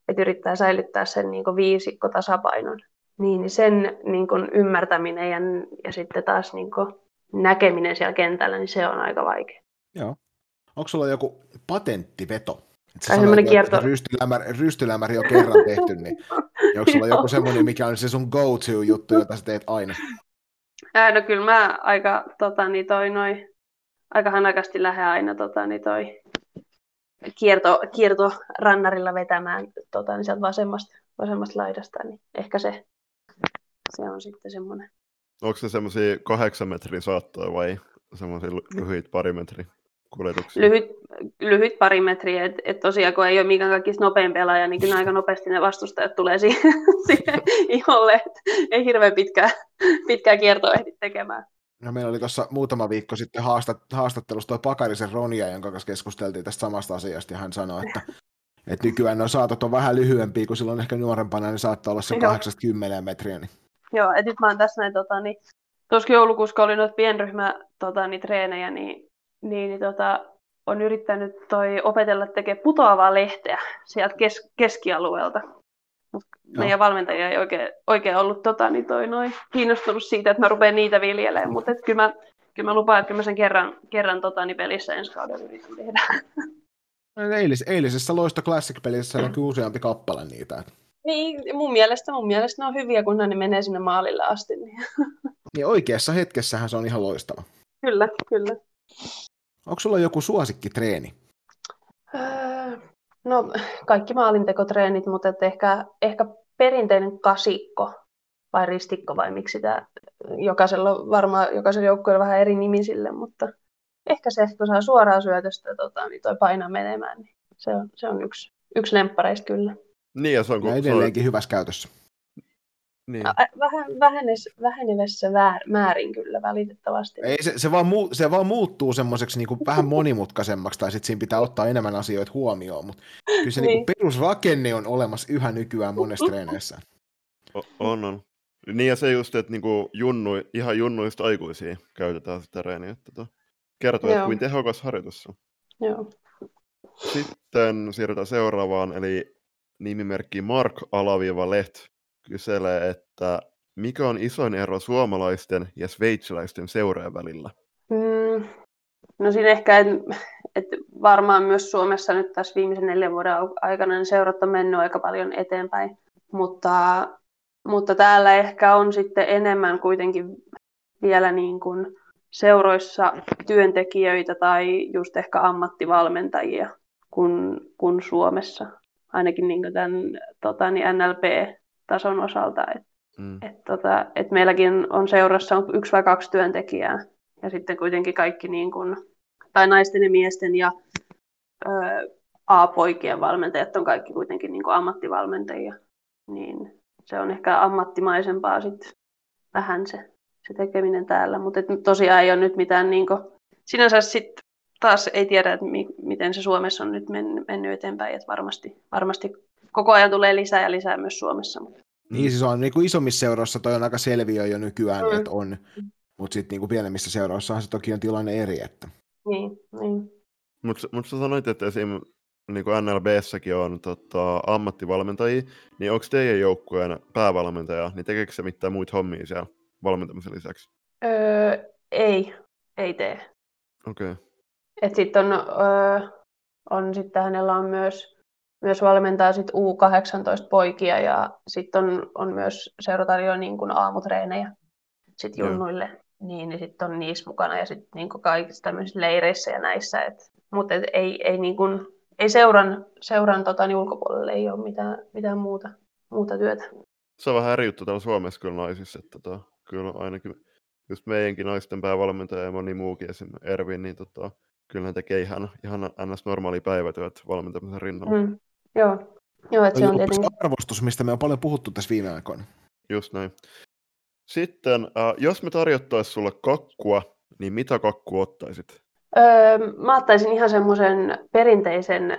että yrittää säilyttää sen niin kuin viisikko tasapainon, niin niin sen niin kuin ymmärtäminen ja, ja sitten taas niin kuin näkeminen siellä kentällä, niin se on aika vaikea. Joo. Onko sulla joku patenttiveto? Et sä sanoit kierto- että Rystylämäri, rystylämäri on kerran tehty, niin [LAUGHS] onko sulla joku semmoinen, mikä on se sun go-to-juttu, jota sä teet aina? Ää, no kyllä mä aika, tota, niin toi, noi, aika hanakasti lähden aina tota, niin toi, kierto, kiertorannarilla vetämään tota, niin sieltä vasemmasta, vasemmasta laidasta, niin ehkä se, se on sitten semmoinen. Onko se semmoisia kahdeksan metrin saattoja vai semmoisia lyhyitä pari metrin kuljetuksia? Lyhyt, lyhyt pari metriä, että et tosiaan kun ei ole mikään kaikista nopein pelaaja, niin kyllä aika nopeasti ne vastustajat tulee siihen, [LAUGHS] siihen iholle, että ei hirveän pitkää, pitkää kiertoa ehdi tekemään. No, meillä oli tuossa muutama viikko sitten haastat, haastattelussa tuo Pakarisen Ronia, jonka kanssa keskusteltiin tästä samasta asiasta, ja hän sanoi, että, että nykyään nuo saatot on vähän lyhyempiä kuin silloin ehkä nuorempana, niin saattaa olla se Joo. 80 metriä. Niin. Joo, et nyt mä oon tässä näin, tota, niin, tuossa joulukuussa, oli noita pienryhmä tota, niin, treenejä, niin, niin, niin tota, on yrittänyt toi opetella tekemään putoavaa lehteä sieltä kes- keskialueelta. Mut Joo. meidän valmentaja ei oikein, oikein ollut tota, niin toi, noin, kiinnostunut siitä, että mä rupean niitä viljelemään, mutta kyllä, mä, kyllä mä lupaan, että kyllä mä sen kerran, kerran tota, niin pelissä ensi kaudella yritän tehdä. No, Eilis, eilisessä Loisto Classic-pelissä on kyllä useampi kappale niitä. Niin, mun mielestä, mun mielestä ne on hyviä, kun ne menee sinne maalille asti. Niin. Niin oikeassa hetkessähän se on ihan loistava. Kyllä, kyllä. Onko sulla joku suosikkitreeni? Öö, no, kaikki maalintekotreenit, mutta et ehkä, ehkä perinteinen kasikko vai ristikko vai miksi tämä, jokaisella on varmaan jokaisella joukkueella vähän eri nimi sille, mutta ehkä se, kun saa suoraan syötöstä tota, niin toi painaa menemään, niin se on, se on yksi, yksi lemppareista kyllä. Niin, ja se on, Ja edelleenkin hyvässä käytössä. Niin. Vähän vähenes, vähenevässä väär, määrin kyllä valitettavasti. Ei, se, se, vaan muu, se vaan muuttuu semmoiseksi niin vähän [LAUGHS] monimutkaisemmaksi, tai sitten siinä pitää ottaa enemmän asioita huomioon, mutta kyllä se niin. Niin. perusrakenne on olemassa yhä nykyään monessa [LAUGHS] treeneissä. O- on, on. Niin ja se just, että niinku junnu, ihan junnuista aikuisia käytetään sitä reeniä. Että tota, kertoo, että kuin tehokas harjoitus on. Joo. Sitten siirrytään seuraavaan, eli nimimerkki Mark Alaviva Leht kyselee, että mikä on isoin ero suomalaisten ja sveitsiläisten seurojen välillä? Mm, no siinä ehkä, että et varmaan myös Suomessa nyt tässä viimeisen neljän vuoden aikana niin seurat on mennyt aika paljon eteenpäin, mutta, mutta täällä ehkä on sitten enemmän kuitenkin vielä niin kuin seuroissa työntekijöitä tai just ehkä ammattivalmentajia kuin, kuin Suomessa, ainakin niin kuin tämän tota, niin NLP-tason osalta. Et Mm. et tota, et meilläkin on seurassa on yksi vai kaksi työntekijää ja sitten kuitenkin kaikki niin kuin, tai naisten ja miesten ja ö, A-poikien valmentajat on kaikki kuitenkin niin ammattivalmentajia. Niin se on ehkä ammattimaisempaa sitten vähän se, se tekeminen täällä, mutta tosiaan ei ole nyt mitään niin kuin, sinänsä sitten taas ei tiedä, että mi, miten se Suomessa on nyt mennyt, mennyt eteenpäin, että varmasti, varmasti koko ajan tulee lisää ja lisää myös Suomessa. Mutta Niin siis on niin kuin isommissa seuroissa toi on aika selviö jo nykyään, Mm. mm. että on, mutta sitten niin kuin pienemmissä seuroissahan se toki on tilanne eri. Että. niin, niin. Mutta mut sä sanoit, että esim. Niin kuin NLBssäkin on tota, ammattivalmentajia, niin onko teidän joukkueen päävalmentaja, niin tekeekö se mitään muita hommia siellä valmentamisen lisäksi? Öö, ei, ei tee. Okei. Okay. Et sitten on, öö, on sitten hänellä on myös, myös valmentaa sit U18 poikia ja sitten on, on myös seuratarjoa niin kuin aamutreenejä sit Joo. junnuille. Niin, niin sitten on niissä mukana ja sitten niin kaikissa tämmöisissä leireissä ja näissä. Et, mutta ei, ei, niin kuin, ei seuran, seuran tota, niin ulkopuolelle ei ole mitään, mitään muuta, muuta työtä. Se on vähän eri juttu täällä Suomessa kyllä naisissa, että tota, kyllä ainakin just meidänkin naisten päävalmentaja ja moni muukin, esim. Ervin, niin tota, kyllä ne tekee ihan, ihan ns. normaali päivätyöt valmentamisen rinnalla. Mm. Joo, Joo että se on tietenkin... arvostus, mistä me on paljon puhuttu tässä viime aikoina. Just näin. Sitten, äh, jos me tarjottaisiin sulle kakkua, niin mitä kakkua ottaisit? Öö, mä ottaisin ihan semmoisen perinteisen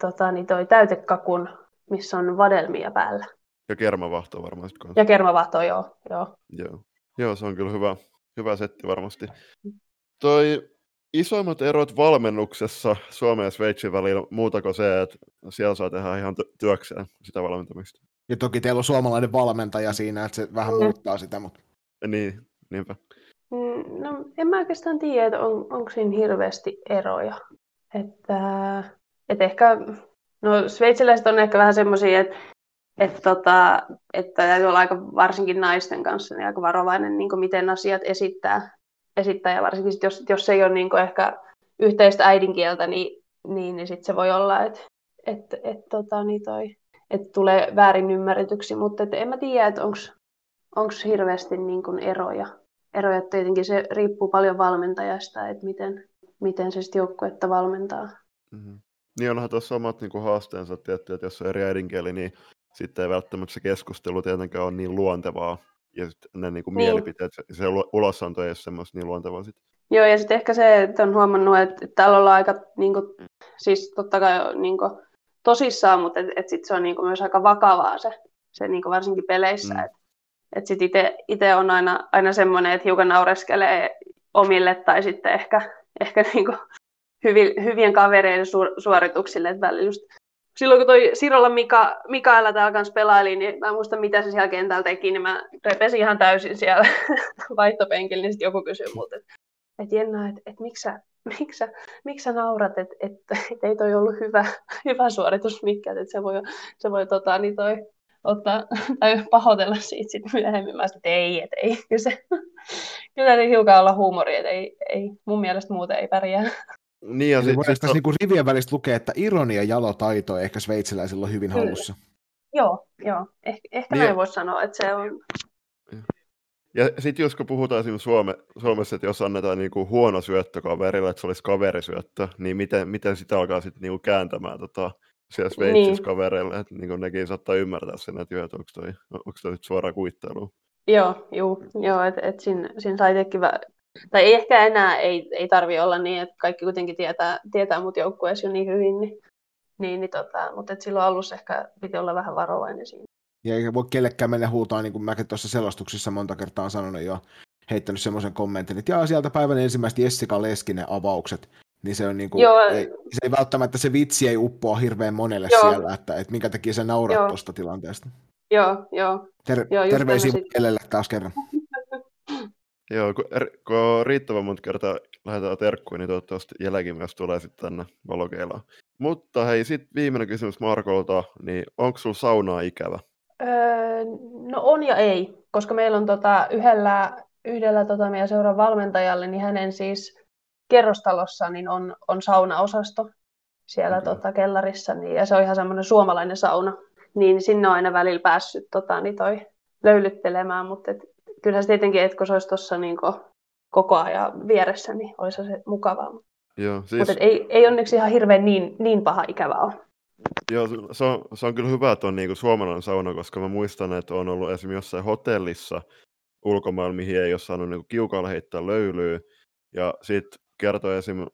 tota, niin toi täytekakun, missä on vadelmia päällä. Ja kermavahto varmaan sitten. Ja kermavahto, joo. joo. Joo. Joo, se on kyllä hyvä, hyvä setti varmasti. Toi isoimmat erot valmennuksessa Suomen ja Sveitsin välillä muuta kuin se, että siellä saa tehdä ihan ty- työkseen sitä valmentamista. Ja toki teillä on suomalainen valmentaja siinä, että se vähän Mm. muuttaa sitä, mutta Niin, niinpä. Mm, No, en mä oikeastaan tiedä, että on, onko siinä hirveästi eroja. Että, että ehkä, no sveitsiläiset on ehkä vähän semmoisia, että, että, tota, että täytyy olla aika varsinkin naisten kanssa niin aika varovainen, niin miten asiat esittää, esittää ja varsinkin sit, jos, jos ei ole niin ehkä yhteistä äidinkieltä, niin, niin, niin sitten se voi olla, että, että, että, tota, niin toi, että tulee väärin ymmärretyksi, mutta että en mä tiedä, että onko hirveästi niin kuin eroja eroja. Tietenkin se riippuu paljon valmentajasta, että miten, miten se sitten joukkuetta valmentaa. Mm-hmm. Niin onhan tuossa omat niin haasteensa tietty, että jos on eri äidinkieli, niin sitten ei välttämättä se keskustelu tietenkään ole niin luontevaa. Ja sitten ne niin kuin, Niin. mielipiteet, se, se ulo- ulosanto ei ole semmoista niin luontevaa sit. Joo, ja sitten ehkä se, että on huomannut, että, että täällä ollaan aika, niin kuin, siis totta kai niin kuin, tosissaan, mutta että et sitten se on niin kuin, myös aika vakavaa se, se niin kuin varsinkin peleissä. Mm. Mm. Että et sitten itse on aina, aina semmoinen, että hiukan naureskelee omille tai sitten ehkä, ehkä niin kuin, hyvi, hyvien kavereiden su, suorituksille. Että välillä just silloin kun toi Sirolla Mika, Mikaela täällä kanssa pelaili, niin mä en muista mitä se siellä kentällä teki, niin mä repesin ihan täysin siellä [LAUGHS] vaihtopenkillä, niin sitten joku kysyi multa, että et Jenna, että et miksi sä, miksi sä, miksi sä naurat, että et, et ei toi ollut hyvä, hyvä suoritus mikään, että se voi, se voi tota, niin toi, ottaa, tai pahoitella siitä sit myöhemmin. Mä sanoin, että ei, et ei. Kyllä, se, kyllä täytyy hiukan olla huumori, että ei, ei, mun mielestä muuten ei pärjää. Niin, ja Eli sit, tässä niinku rivien välistä lukea, että ironia ja jalotaito ehkä sveitsiläisillä on hyvin Kyllä. hallussa. Joo, joo. Eh, ehkä Niin. näin voisi sanoa, että se on... ja sit jos kun puhutaan esimerkiksi Suome, Suomessa, että jos annetaan niinku huono syöttö kaverille, että se olisi kaverisyöttö, niin miten, miten sitä alkaa sitten niinku kääntämään tota, siellä Sveitsissä Niin. kavereille, että niinku nekin saattaa ymmärtää sen, että, joo, että onko toi, onko toi nyt suora kuittailu. Joo, juu, joo, että et siinä, siinä sai tekin vä... Tai ei ehkä enää, ei, ei tarvi olla niin, että kaikki kuitenkin tietää, tietää mut joukkueessa jo niin hyvin, niin, niin, niin tota, mutta et silloin alussa ehkä piti olla vähän varovainen siinä. Ja ei voi kellekään mennä huutaa, niin kuin mäkin tuossa selostuksessa monta kertaa on sanonut jo, heittänyt semmoisen kommentin, että jaa, sieltä päivän ensimmäistä Jessica Leskinen avaukset, niin se on niin kuin, Joo. ei, se ei välttämättä se vitsi ei uppoa hirveän monelle Joo. siellä, että, että minkä takia sä naurat Joo. tuosta tilanteesta. Joo, joo, Ter- Joo, just terveisiä tämmöiset- Kellelle taas kerran. Joo, kun, er, kun riittävän monta kertaa lähdetään terkkuun, niin toivottavasti jälki myös tulee sitten tänne valokeilaan. Mutta hei, sitten viimeinen kysymys Markolta, niin onko sulla saunaa ikävä? Öö, no on ja ei, koska meillä on tota, yhdellä, yhdellä tota meidän seuran valmentajalle, niin hänen siis kerrostalossa niin on, on saunaosasto siellä Okei. tota, kellarissa, niin, ja se on ihan semmoinen suomalainen sauna, niin sinne on aina välillä päässyt tota, niin toi löylyttelemään, mutta et, kyllähän se tietenkin, että kun se olisi tuossa niin koko ajan vieressä, niin olisi se mukavaa. Joo, Siis... Mutta ei, ei onneksi ihan hirveän niin, niin paha ikävä ole. joo, se, on, se on kyllä hyvä, että on niinku suomalainen sauna, koska mä muistan, että on ollut esimerkiksi jossain hotellissa ulkomailla, mihin ei ole saanut niinku kiukaalla heittää löylyä. Ja sitten kertoi esim.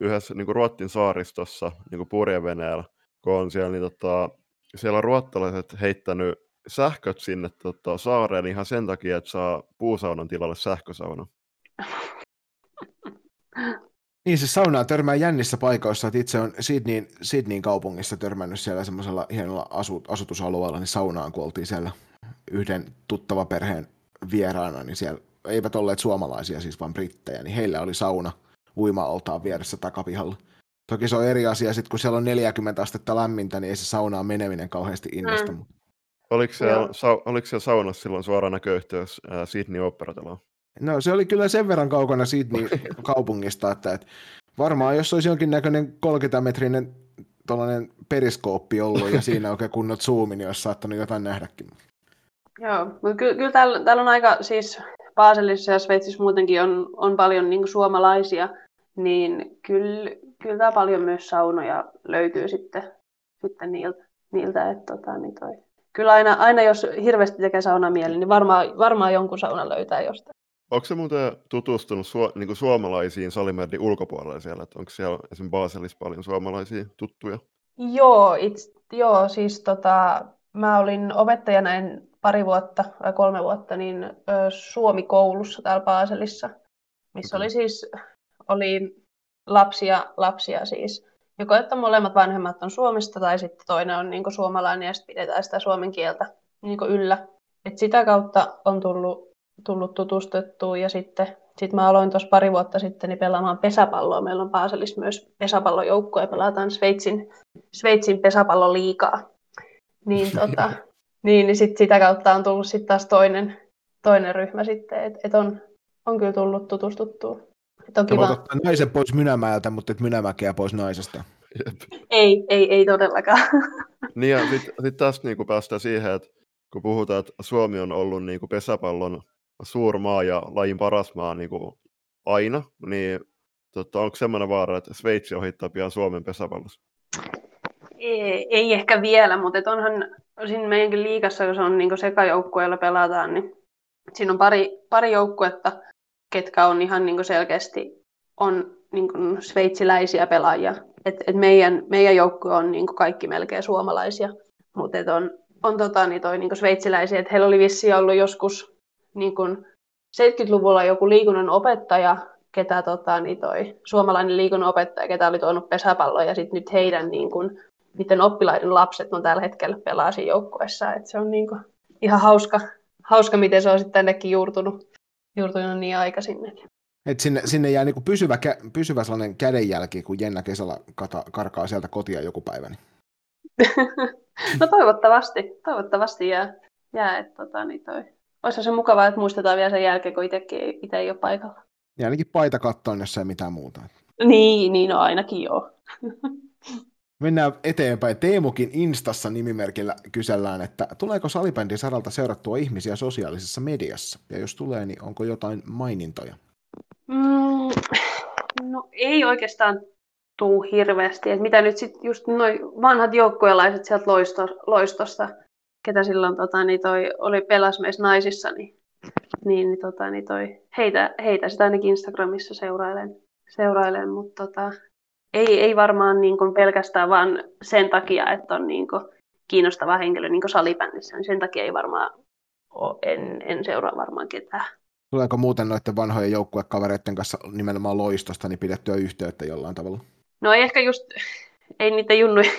yhdessä niinku Ruottin saaristossa, niinku purjeveneellä, kun on siellä, niin tota, siellä on ruottalaiset heittänyt sähköt sinne tota, saareen ihan sen takia, että saa puusaunan tilalle sähkösauna. [LAUGHS] Niin, se saunaa törmää jännissä paikoissa, että itse on Sydneyn, Sydneyn kaupungissa törmännyt siellä semmoisella hienolla asu, asutusalueella, niin saunaan, kun oltiin siellä yhden tuttava perheen vieraana, niin siellä eivät olleet suomalaisia, siis vain brittejä, niin heillä oli sauna uima-altaan vieressä takapihalla. Toki se on eri asia, sit kun siellä on 40 astetta lämmintä, niin ei se saunaan meneminen kauheasti innosta. Mm. Oliko siellä, sa, oliko siellä saunassa silloin suora näköyhteys ää, Sydney Operataloon? No se oli kyllä sen verran kaukana Sydney [LAUGHS] kaupungista, että, että varmaan jos olisi jonkinnäköinen 30-metrinen tuollainen periskooppi ollut ja siinä [LAUGHS] oikein kunnot zoomi, niin olisi saattanut jotain nähdäkin. Joo, mutta kyllä, kyllä täällä, täällä on aika, siis Baselissa ja Sveitsissä muutenkin on, on paljon niin suomalaisia, niin kyllä, kyllä tää paljon myös saunoja löytyy sitten, sitten niiltä, niiltä että tota, niin toi. Kyllä aina, aina jos hirveästi tekee sauna mieli, niin varmaan, varmaan jonkun saunan löytää jostain. Onko se muuten tutustunut su, niin suomalaisiin Salimerdin ulkopuolella siellä? Että onko siellä esimerkiksi Baselissa paljon suomalaisia tuttuja? Joo, itse, joo siis tota, mä olin opettajana en pari vuotta vai kolme vuotta niin ö, Suomi-koulussa täällä Baselissa, missä Okei. oli siis oli lapsia, lapsia siis. Joko että molemmat vanhemmat on Suomesta tai sitten toinen on niin suomalainen ja sitten pidetään sitä suomen kieltä niin yllä. Et sitä kautta on tullut, tullut tutustuttua ja sitten sit mä aloin tuossa pari vuotta sitten niin pelaamaan pesäpalloa. Meillä on Baselissa myös pesäpallojoukko ja pelataan Sveitsin, Sveitsin pesäpalloliigaa. Niin, [LAUGHS] tota, niin, niin sit sitä kautta on tullut sitten taas toinen, toinen ryhmä sitten, että et on, on kyllä tullut tutustuttua. Sä voit ottaa naisen pois mynämäeltä, mutta et mynämäkeä pois naisesta. Jep. Ei, ei, ei todellakaan. [LAUGHS] Niin ja sitten sit tästä niinku päästään siihen, että kun puhutaan, että Suomi on ollut niinku pesäpallon suurmaa ja lajin paras maa niinku aina, niin tota, onko semmoinen vaara, että Sveitsi ohittaa pian Suomen pesäpallossa? Ei, ei ehkä vielä, mutta et onhan siinä meidänkin liigassa, kun se on niin sekajoukkue, jolla pelataan, niin siinä on pari, pari joukkuetta, ketkä on ihan niin selkeästi on niin sveitsiläisiä pelaajia. Et, et meidän, meidän joukkue on niin kaikki melkein suomalaisia, mutta on, on tota, niin toi niin sveitsiläisiä. Et heillä oli vissiin ollut joskus niin 70-luvulla joku liikunnan opettaja, ketä tota, niin toi, suomalainen liikunnan opettaja, ketä oli tuonut pesäpalloa, ja sitten nyt heidän niin kun, niiden oppilaiden lapset on tällä hetkellä pelaa siinä joukkueessa. Et se on niin kun, ihan hauska, hauska, miten se on sitten tännekin juurtunut, juurtunut niin aikaisin. Et sinne, sinne jää niinku pysyvä, kä- pysyvä sellainen kädenjälki, kun Jenna kesällä kata, karkaa sieltä kotia joku päivä. Niin. [LAUGHS] No toivottavasti, toivottavasti jää. jää että tota, niin toi. Olisi se mukavaa, että muistetaan vielä sen jälkeen, kun itsekin itse ei ole paikalla. Ja ainakin paita kattoon, jos ei mitään muuta. Niin, niin no ainakin joo. [LAUGHS] Mennään eteenpäin. Teemukin Instassa nimimerkillä kysellään, että tuleeko salibändin saralta seurattua ihmisiä sosiaalisessa mediassa? Ja jos tulee, niin onko jotain mainintoja? Mm, no ei oikeastaan tuu hirveästi. Et mitä nyt sitten just noin vanhat joukkueenlaiset sieltä loisto, loistosta, ketä silloin tota, niin toi oli pelas meissä naisissa, niin, niin, niin, tota, niin toi, heitä, heitä sitä ainakin Instagramissa seurailen, seurailen mutta tota, ei, ei varmaan niin kuin pelkästään vaan sen takia, että on niin kuin kiinnostava henkilö niin kuin salibändissä, niin sen takia ei varmaan ole, en, en seuraa varmaan ketään. Tuleeko muuten noiden vanhojen joukkuekavereiden kanssa nimenomaan loistosta niin pidettyä yhteyttä jollain tavalla? No ei ehkä just, ei niitä junnuja,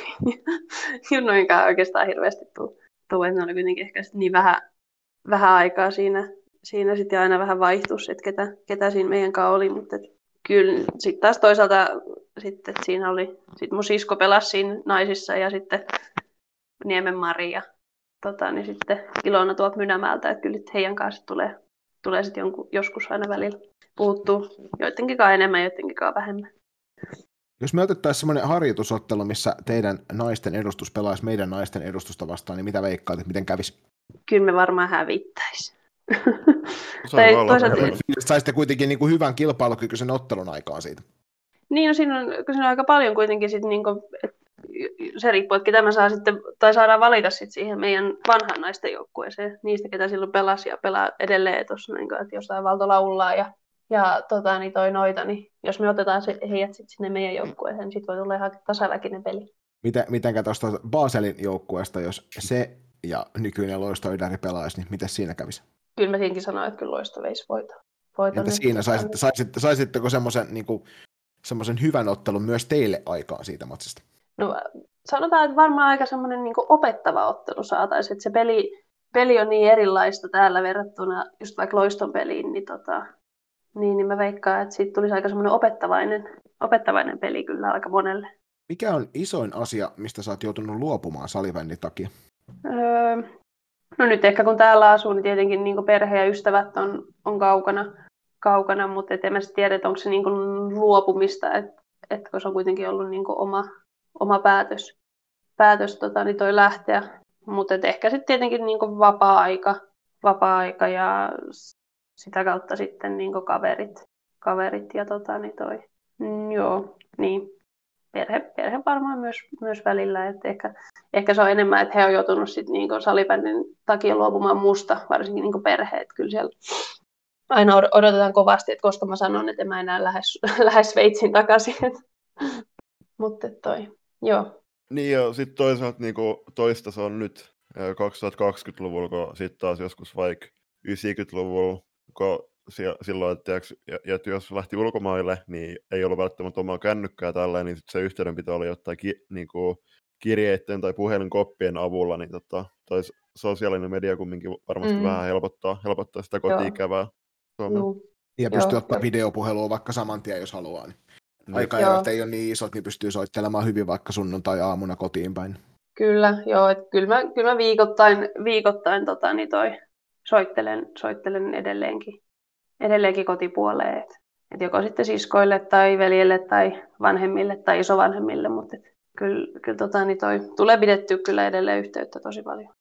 [LAUGHS] junnuinkaan oikeastaan hirveästi tule. Että ne oli kuitenkin ehkä niin vähän, vähän aikaa siinä, siinä sitten aina vähän vaihtus, että ketä, ketä siinä meidän kanssa oli, mutta et, kyllä sitten taas toisaalta sitten, siinä oli, sitten mun sisko pelasi siinä naisissa ja sitten Niemen Mari ja tota, niin sitten Ilona tuolta Mynämäältä, että kyllä heidän kanssa tulee, tulee sitten jonkun, joskus aina välillä puuttuu joidenkin enemmän, joidenkin vähemmän. Jos me otettaisiin semmoinen harjoitusottelu, missä teidän naisten edustus pelaisi meidän naisten edustusta vastaan, niin mitä veikkaat, että miten kävisi? Kyllä me varmaan hävittäisi. tai toisaalta... Saisitte kuitenkin niin kuin hyvän kilpailukykyisen ottelun aikaa siitä. Niin, no siinä on, siinä on aika paljon kuitenkin sit niin kuin, se riippuu, että ketä me saa sitten, tai saadaan valita sitten siihen meidän vanhan naisten joukkueeseen, niistä, ketä silloin pelasi ja pelaa edelleen tuossa, niin että jostain Valto laulaa ja, ja tota, niin toi noita, niin jos me otetaan se, heidät sitten sinne meidän joukkueeseen, niin sitten voi tulla ihan tasaväkinen peli. Miten, mitenkä tuosta Baselin joukkueesta, jos se ja nykyinen loistoidari pelaisi, niin miten siinä kävisi? Kyllä mä siinkin sanoin, että kyllä loisto veisi voita. Entä siinä, saisitte, saisitte, saisitteko semmoisen niin semmoisen hyvän ottelun myös teille aikaan siitä matsista? No sanotaan, että varmaan aika semmoinen niin opettava ottelu saataisiin, että se peli, peli on niin erilaista täällä verrattuna just vaikka loiston peliin, niin, tota, niin, niin mä veikkaan, että siitä tulisi aika semmoinen opettavainen, opettavainen peli kyllä aika monelle. Mikä on isoin asia, mistä sä oot joutunut luopumaan salibändin takia? Öö, no nyt ehkä kun täällä asuu, niin tietenkin niin perhe ja ystävät on, on kaukana, kaukana mutta et en mä tiedä, että onko se niin luopumista, että et, se on kuitenkin ollut niin oma, oma päätös, päätös tota, niin toi lähteä. Mutta ehkä sitten tietenkin niin vapaa-aika, vapaa-aika ja sitä kautta sitten niin kaverit, kaverit ja tota, niin toi. Mm, joo, niin. Perhe, perhe varmaan myös, myös välillä. Et ehkä, ehkä se on enemmän, että he on joutunut sit niin salibändin takia luopumaan musta, varsinkin niin perheet. Kyllä siellä aina odotetaan kovasti, että koska mä sanon, että mä enää lähes, [LAUGHS] lähes Sveitsiin takaisin. [LAUGHS] Mutta toi, joo. Niin ja sitten toisaalta niinku, toista se on nyt 2020-luvulla, kun sitten taas joskus vaikka 90-luvulla, kun silloin, että, että jos lähti ulkomaille, niin ei ollut välttämättä omaa kännykkää tällä, niin sit se yhteydenpito oli jotain ki, niin kuin kirjeiden tai puhelinkoppien avulla, niin tota, toi sosiaalinen media kumminkin varmasti mm. vähän helpottaa, helpottaa sitä kotiikävää. Ja pystyy ottaa videopuhelua vaikka saman tien, jos haluaa. Niin. Aikaerot ei ole niin isot, niin pystyy soittelemaan hyvin vaikka sunnuntai-aamuna kotiin päin. Kyllä, joo. Että kyllä, mä, kyllä mä viikoittain, viikoittain tota, niin toi, soittelen, soittelen edelleenkin, edelleenkin kotipuoleen. Et, et joko sitten siskoille tai veljelle tai vanhemmille tai isovanhemmille, mutta et, kyllä, kyllä tota, niin toi, tulee pidettyä kyllä edelleen yhteyttä tosi paljon.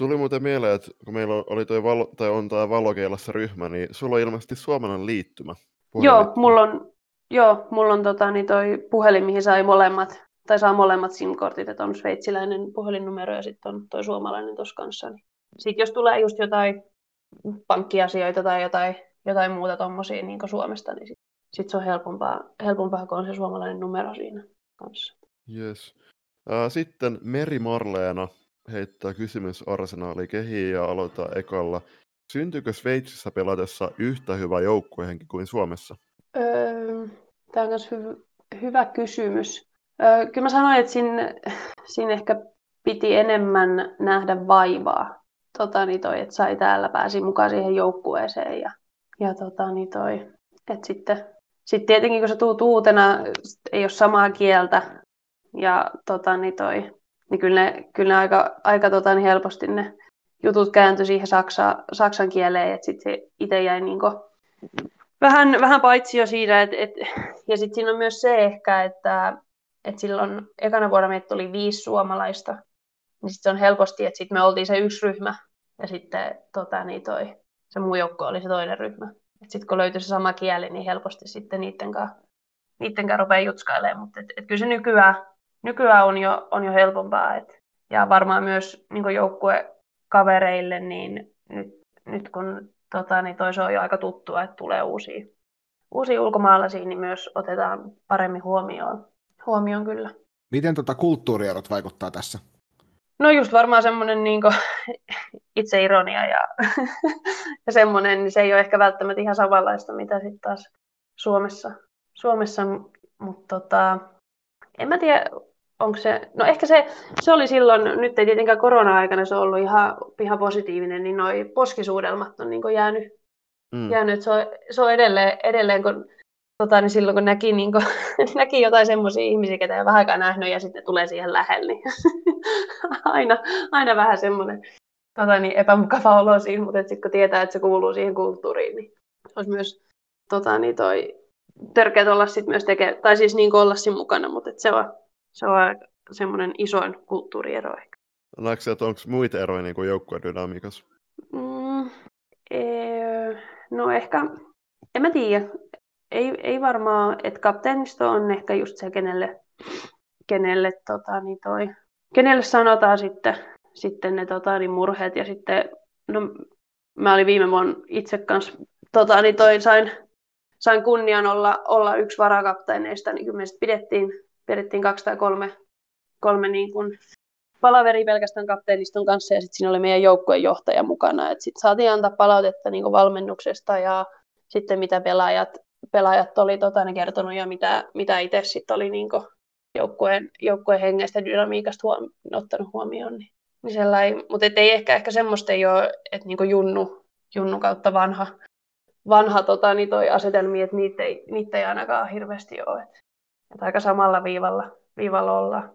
Tuli muuten mieleen, että kun meillä oli toi valo, tai on tämä valokeilassa ryhmä, niin sulla on ilmeisesti suomalainen liittymä. Joo, mulla on, joo, mulla on tota, niin toi puhelin, mihin sai molemmat, tai saa molemmat SIM-kortit, että on sveitsiläinen puhelinnumero ja sitten on toi suomalainen tuossa kanssa. Niin. Sitten jos tulee just jotain pankkiasioita tai jotain, jotain muuta tuommoisia niin Suomesta, niin sitten sit se on helpompaa, helpompaa, kun on se suomalainen numero siinä kanssa. Yes. Sitten Meri Marleena heittää kysymys Arsenaali kehiin ja aloittaa ekalla. Syntyykö Sveitsissä pelatessa yhtä hyvä joukkuehenki kuin Suomessa? Öö, tämä on myös hy- hyvä kysymys. Öö, kyllä mä sanoin, että siinä, siinä ehkä piti enemmän nähdä vaivaa. Tota, niin toi, että sai täällä pääsi mukaan siihen joukkueeseen. Ja, ja tota, niin toi, että sitten, sitten tietenkin kun sä tuut uutena, ei ole samaa kieltä. Ja tota, niin toi, niin kyllä ne, kyllä ne aika, aika tota, niin helposti ne jutut kääntyi siihen saksa, saksan kieleen, että sitten se itse jäi niin vähän, vähän paitsi jo siinä, et, et, ja sitten siinä on myös se ehkä, että et silloin ekana vuonna meitä tuli viisi suomalaista, niin sitten on helposti, että sitten me oltiin se yksi ryhmä, ja sitten tota, niin toi, se muu joukko oli se toinen ryhmä. Sitten kun löytyi se sama kieli, niin helposti sitten niiden kanssa, niiden kanssa rupeaa jutskailemaan, mutta kyllä se nykyään, nykyään on, jo, on jo helpompaa, et, ja varmaan myös niin joukkuekavereille, niin nyt, nyt kun tota, niin toi se on jo aika tuttua, että tulee uusia, uusia ulkomaalaisia, niin myös otetaan paremmin huomioon, huomioon kyllä. Miten tota kulttuurierot vaikuttaa tässä? No just varmaan semmoinen niin [LAUGHS] itseironia ja, [LAUGHS] ja semmoinen, niin se ei ole ehkä välttämättä ihan samanlaista, mitä sitten taas Suomessa, Suomessa mutta tota, en mä tiedä, onko se, no ehkä se, se oli silloin, nyt ei tietenkään korona-aikana se ollut ihan, ihan positiivinen, niin noi poskisuudelmat on niin jäänyt, mm. jäänyt se on, se on edelleen, edelleen kun, tota, niin silloin kun näki, niin kuin, [LAUGHS] näki jotain semmoisia ihmisiä, ketä ei vähän aikaa nähnyt ja sitten tulee siihen lähelle, niin [LAUGHS] aina, aina vähän semmoinen tota, niin epämukava olo siinä, mutta sitten kun tietää, että se kuuluu siihen kulttuuriin, niin olisi myös tota, niin toi, törkeät olla sit myös tekee, tai siis niin olla siinä mukana, mutta se on, se on semmoinen isoin kulttuuriero ehkä. Näetkö että onko muita eroja niin joukkueen dynamiikassa? Mm, ee, no ehkä, en mä tiedä. Ei, ei varmaan, että kapteenisto on ehkä just se, kenelle, kenelle, tota, niin toi, kenelle sanotaan sitten, sitten ne tota, niin murheet. Ja sitten, no, mä olin viime vuonna itse kanssa, tota, niin toi, sain, sain kunnian olla, olla yksi varakapteeneista, niin kyllä me pidettiin pidettiin kaksi tai kolme, kolme niin kuin palaveri pelkästään kapteeniston kanssa ja sitten siinä oli meidän joukkueen johtaja mukana. Sitten saatiin antaa palautetta niin kuin valmennuksesta ja sitten mitä pelaajat, pelaajat oli tota, ne kertonut ja mitä, mitä itse sitten oli niin kuin joukkueen, joukkueen hengestä dynamiikasta huom- ottanut huomioon. Niin, niin mutta ei ehkä, ehkä semmoista ei ole, että niin junnu, junnu kautta vanha, vanha tota, niin toi asetelmi, että niitä ei, niitä ei ainakaan hirveästi ole. Et että aika samalla viivalla, viivalla ollaan.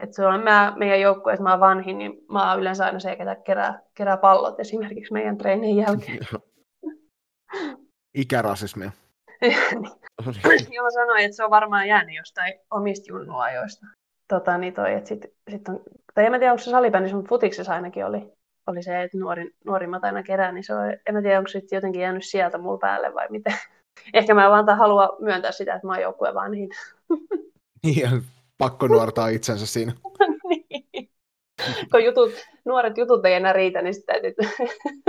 Et se on mä, meidän joukkue, että mä oon vanhin, niin mä oon yleensä aina se, ketä kerää, kerää pallot esimerkiksi meidän treenin jälkeen. Ikärasismia. [LAUGHS] Joo, mä sanoin, että se on varmaan jäänyt jostain omista junnuajoista. Tota, niin toi, että sit, sit on, tai en mä tiedä, onko se salibändissä, mutta futiksessa ainakin oli, oli se, että nuori, nuorimmat aina kerää, niin se on, en mä tiedä, onko se jotenkin jäänyt sieltä mulla päälle vai miten. [LAUGHS] Ehkä mä vaan halua myöntää sitä, että mä oon joukkueen vanhin. [LAUGHS] Niin, pakko nuortaa itsensä siinä. [LAUGHS] niin. Kun jutut, nuoret jutut ei enää riitä, niin sitten täytyy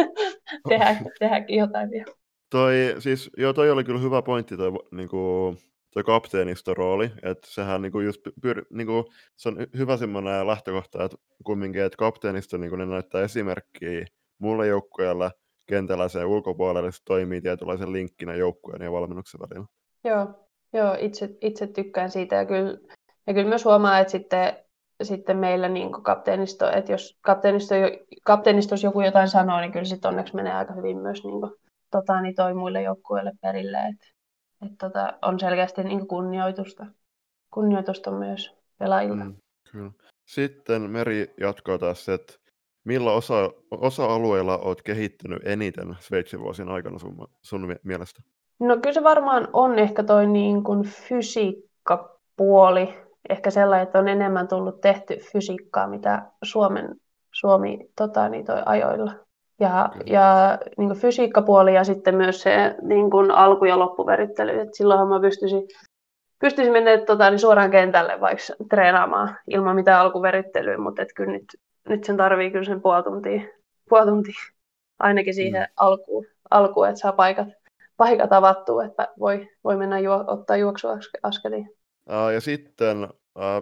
[LAUGHS] tehdä, tehdäkin jotain vielä. Toi, siis, joo, toi oli kyllä hyvä pointti, toi, niinku, toi kapteeniston rooli, että sehän niinku just pyr, niinku, se on hyvä semmoinen lähtökohta, että kumminkin, että kapteenisto niinku, ne näyttää esimerkkiä mulle joukkueelle, kentällä se ulkopuolelle se toimii tietynlaisen linkkinä joukkueen ja valmennuksen välillä. Joo, joo itse, itse tykkään siitä ja kyllä, ja kyllä myös huomaa, että sitten, sitten meillä niin kapteenisto, että jos kapteenisto, kapteenistos joku jotain sanoo, niin kyllä sitten onneksi menee aika hyvin myös niin kuin, tota, niin toi muille joukkueille perille, että et, tota, on selkeästi niin kunnioitusta, kunnioitusta myös pelaajilta. Mm. Sitten Meri jatkaa tässä, että Millä osa, osa-alueilla olet kehittynyt eniten Sveitsin vuosien aikana sun, sun mielestä? No kyllä se varmaan on ehkä toi niin kuin fysiikkapuoli. Ehkä sellainen, että on enemmän tullut tehty fysiikkaa, mitä Suomen, Suomi tota, niin toi ajoilla. Ja, ja niin kuin fysiikkapuoli ja sitten myös se niin kuin alku- ja loppuverittely. Et silloinhan mä pystyisin, pystyisin mennä tota, niin suoraan kentälle vaikka treenaamaan ilman mitään alkuverittelyä, mutta et kyllä nyt nyt sen tarvii kyllä sen puoli tuntia, puoli tuntia ainakin siihen mm. alkuun, alkuun, että saa paikat, paikat avattua, että voi, voi mennä juo, ottaa juoksuaskeliin. Ja sitten,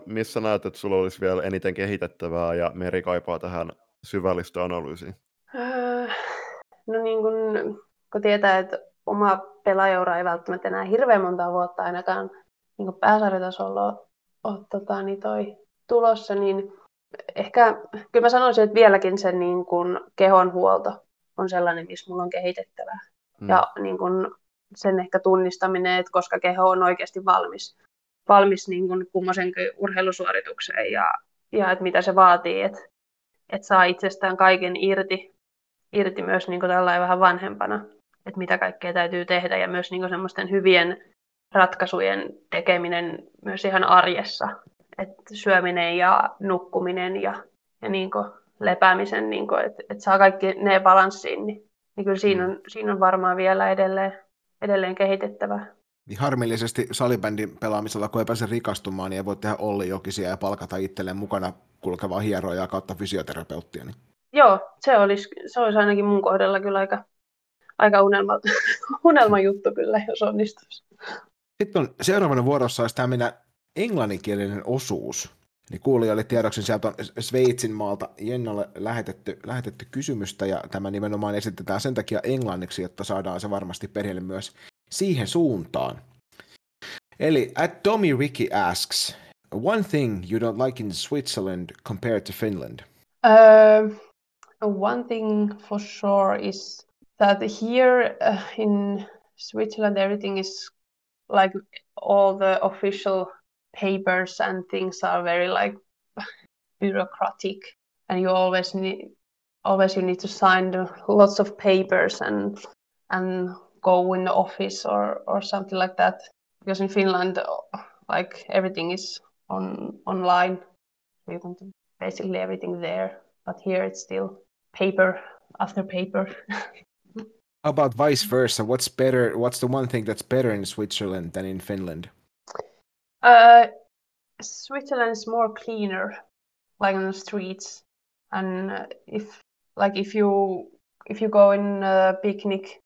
missä näet, että sulla olisi vielä eniten kehitettävää ja Meri kaipaa tähän syvällistä analyysiin? No niin kun, kun tietää, että oma pelaajaura ei välttämättä enää hirveän monta vuotta ainakaan niin pääsarjatasolla ole, ole tota, niin toi tulossa, niin ehkä, kyllä mä sanoisin, että vieläkin se niin kuin kehonhuolto on sellainen, missä mulla on kehitettävää. Mm. Ja niin kuin sen ehkä tunnistaminen, että koska keho on oikeasti valmis, valmis niin kuin kummoisen urheilusuoritukseen ja, ja että mitä se vaatii, että, että saa itsestään kaiken irti, irti myös niin tällainen vähän vanhempana, että mitä kaikkea täytyy tehdä ja myös niin semmoisten hyvien ratkaisujen tekeminen myös ihan arjessa, että syöminen ja nukkuminen ja, ja niin lepäämisen, niin että, että saa kaikki ne balanssiin, niin, niin kyllä siinä on, siinä on varmaan vielä edelleen, edelleen kehitettävää. Niin harmillisesti salibändin pelaamisella, kun ei pääse rikastumaan, niin ei voi tehdä Olli Jokisia ja palkata itselleen mukana kulkevaa hieroja kautta fysioterapeuttia. Niin. Joo, se olisi, se olisi ainakin mun kohdalla kyllä aika, aika unelma, [LAUGHS] unelma juttu kyllä, jos onnistuisi. Sitten on seuraavana vuorossa olisi tämä englanninkielinen osuus. Niin kuulijoille tiedoksen sieltä on Sveitsin maalta Jennalle lähetetty, lähetetty kysymystä, ja tämä nimenomaan esitetään sen takia englanniksi, jotta saadaan se varmasti perheelle myös siihen suuntaan. Eli at Tommy Ricky asks, one thing you don't like in Switzerland compared to Finland? Uh, one thing for sure is that here uh, in Switzerland everything is like all the official papers and things are very like bureaucratic and you always need always you need to sign lots of papers and and go in the office or or something like that because in Finland like everything is on online you can do basically everything there but here it's still paper after paper [LAUGHS] How about vice versa? What's better? What's the one thing that's better in Switzerland than in Finland? Uh, Switzerland is more cleaner, like on the streets, and uh, if like if you if you go in a picnic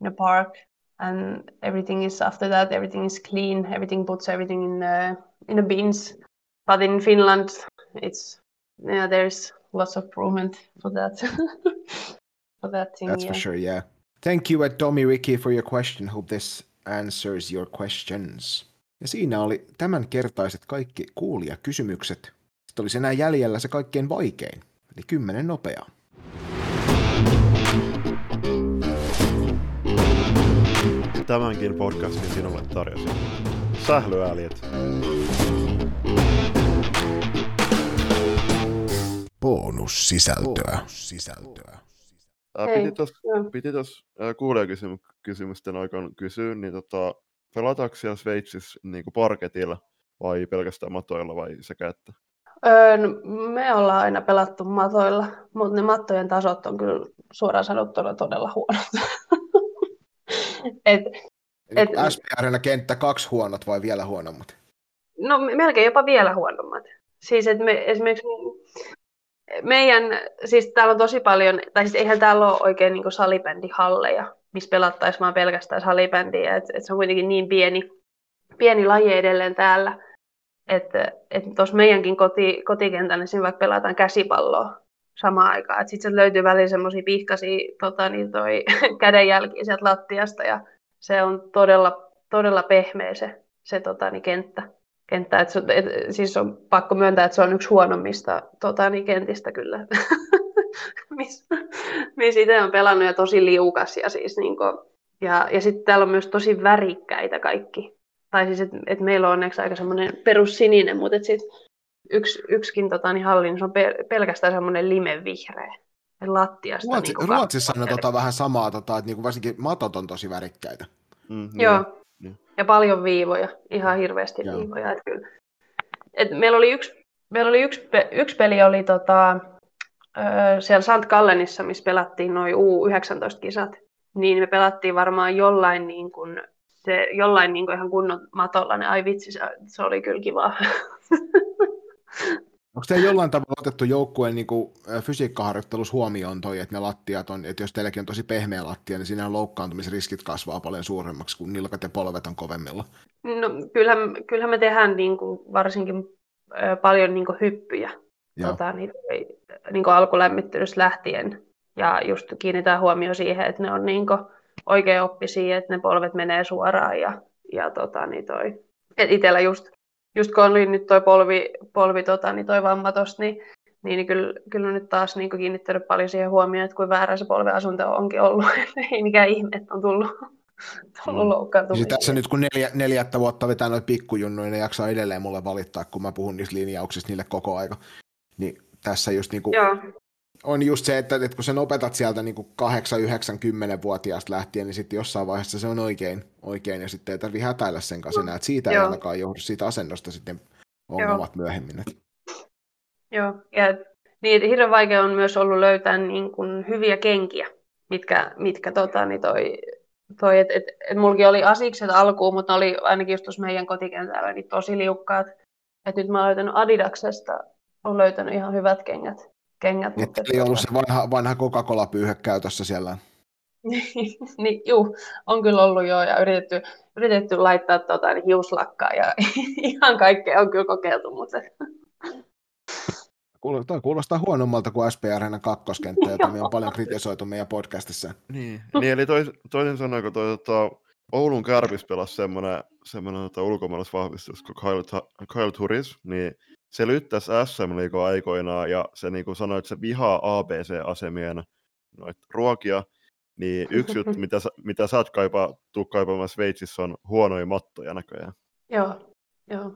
in a park and everything is after that everything is clean, everything puts everything in the in the bins. But in Finland, it's yeah, there's lots of improvement for that. [LAUGHS] for that thing. That's yeah. for sure. Yeah. Thank you, at Tommy Ricky, for your question. Hope this answers your questions. Ja siinä oli tämänkertaiset kaikki kuulijakysymykset. Sitten olisi enää jäljellä se kaikkein vaikein, eli kymmenen nopeaa. Tämänkin podcastin sinulle tarjosi sählyäljet. Bonussisältöä. Bonussisältöä. Ää, Hei, piti tuossa kuulijakysymysten aikana kysyä, niin tota, pelataanko siellä Sveitsissä niin kuin parketilla vai pelkästään matoilla vai sekä että? Öö, no, me ollaan aina pelattu matoilla, mutta ne mattojen tasot on kyllä suoraan sanottuna todella huonot. [LAUGHS] Et, Et-. SP-arena kenttä kaksi huonot vai vielä huonommat? no melkein jopa vielä huonommat. Siis että me esimerkiksi meidän, siis täällä on tosi paljon, tai siis eihän täällä ole oikein niin salibändihalleja, missä pelattaisiin vaan pelkästään salibändiä, että et se on kuitenkin niin pieni, pieni laji edelleen täällä, että et tuossa meidänkin koti, kotikentällä, niin siinä vaikka pelataan käsipalloa samaan aikaan, sitten löytyy välillä semmoisia pihkaisia tota, niin toi, [LAUGHS] kädenjälkiä sieltä lattiasta, ja se on todella, todella pehmeä se, se tota, niin kenttä. Kenttä. Et, et, siis on pakko myöntää, että se on yksi huonommista tota, niin kentistä kyllä, [LAUGHS] [LAUGHS] missä mis itse on pelannut ja tosi liukas. Ja, siis, niin kuin, ja, ja sitten täällä on myös tosi värikkäitä kaikki. Tai siis, että et meillä on onneksi aika semmoinen perussininen, mutta et sit yksi, yksikin tota, niin halli, niin se on pel- pelkästään semmoinen limevihreä. Lattiasta. Ruotsi, niin Ruotsissa on tota vähän samaa, tota, että niinku varsinkin matot on tosi värikkäitä. Mm, Joo. Niin. Ja paljon viivoja, ihan hirveästi Joo. viivoja. Et kyllä. Et meillä oli yksi, meillä oli yksi, pe- yksi peli oli tota, siellä St. Gallenissa, missä pelattiin noin U19-kisat. Niin me pelattiin varmaan jollain, niin kuin, se, jollain niin kuin ihan kunnon matolla. Ne, ai vitsi, se, se oli kyllä kivaa. [LAUGHS] Onko teillä jollain tavalla otettu joukkueen niin fysiikkaharjoittelussa huomioon toi, että ne lattiat on, että jos teilläkin on tosi pehmeä lattia, niin siinä loukkaantumisriskit kasvaa paljon suuremmaksi, kun nilkat ja polvet on kovemmilla. No, kyllähän, kyllähän me tehdään niin kuin, varsinkin paljon niin kuin hyppyjä. Joo. tota, niin, niin kuin alkulämmittelystä lähtien. Ja just kiinnitään huomioon siihen, että ne on niin kuin oikeaoppisia, että ne polvet menee suoraan. Ja, ja tota, niin toi. Et itellä just, just kun oli nyt toi polvi, polvi tota, niin toi vamma tosta, niin, niin, niin kyllä, kyllä on nyt taas niin kuin kiinnittänyt paljon siihen huomioon, että kuin väärä se polveasunto onkin ollut. [LAUGHS] Ei mikään ihme, että on tullut, tullut Mm. loukkaantumisia. Siis tässä nyt kun neljä, neljättä vuotta vetää noita pikkujunnuja, ne jaksaa edelleen mulle valittaa, kun mä puhun niistä linjauksista niille koko aika. Niin tässä just niinku, Joo, on just se, että, että kun sen opetat sieltä niin 8, 9, 10 vuotiaasta lähtien, niin sitten jossain vaiheessa se on oikein, oikein ja sitten ei tarvitse hätäillä sen kanssa enää, että siitä ei Joo. ainakaan johdu siitä asennosta sitten ongelmat myöhemmin. Että joo. Ja niin, hirveän vaikea on myös ollut löytää niin kuin hyviä kenkiä, mitkä, mitkä tota, niin toi, toi että et, et mullakin oli asikset alkuun, mutta ne oli ainakin just tuossa meidän kotikentällä niin tosi liukkaat. Et nyt mä oon löytänyt Adidaksesta, on löytänyt ihan hyvät kengät. kengät Niin, ei ollut se vanha, vanha Coca-Cola-pyyhe käytössä siellä. [LAUGHS] niin, juu, on kyllä ollut joo, ja yritetty, yritetty laittaa tota, niin hiuslakkaa, ja [LAUGHS] ihan kaikkea on kyllä kokeiltu, mutta Kuul- Toi kuulostaa huonommalta kuin SPR kakkoskenttä, jota me on [LAUGHS] paljon kritisoitu meidän podcastissa. Niin, niin eli tois, toisin sanoen, kun toi, tota, Oulun Kärpis pelasi semmoinen, semmoinen tota, ulkomaalaisvahvistus kuin Kyle, Kyle Turis, niin se lyttäsi SM aikoinaan ja se niin kuin sanoi, että se vihaa ABC-asemien noit ruokia, niin yksi juttu, mitä, sä- mitä sä et kaipaa, tuu kaipaamaan Sveitsissä on huonoja mattoja näköjään. joo, joo.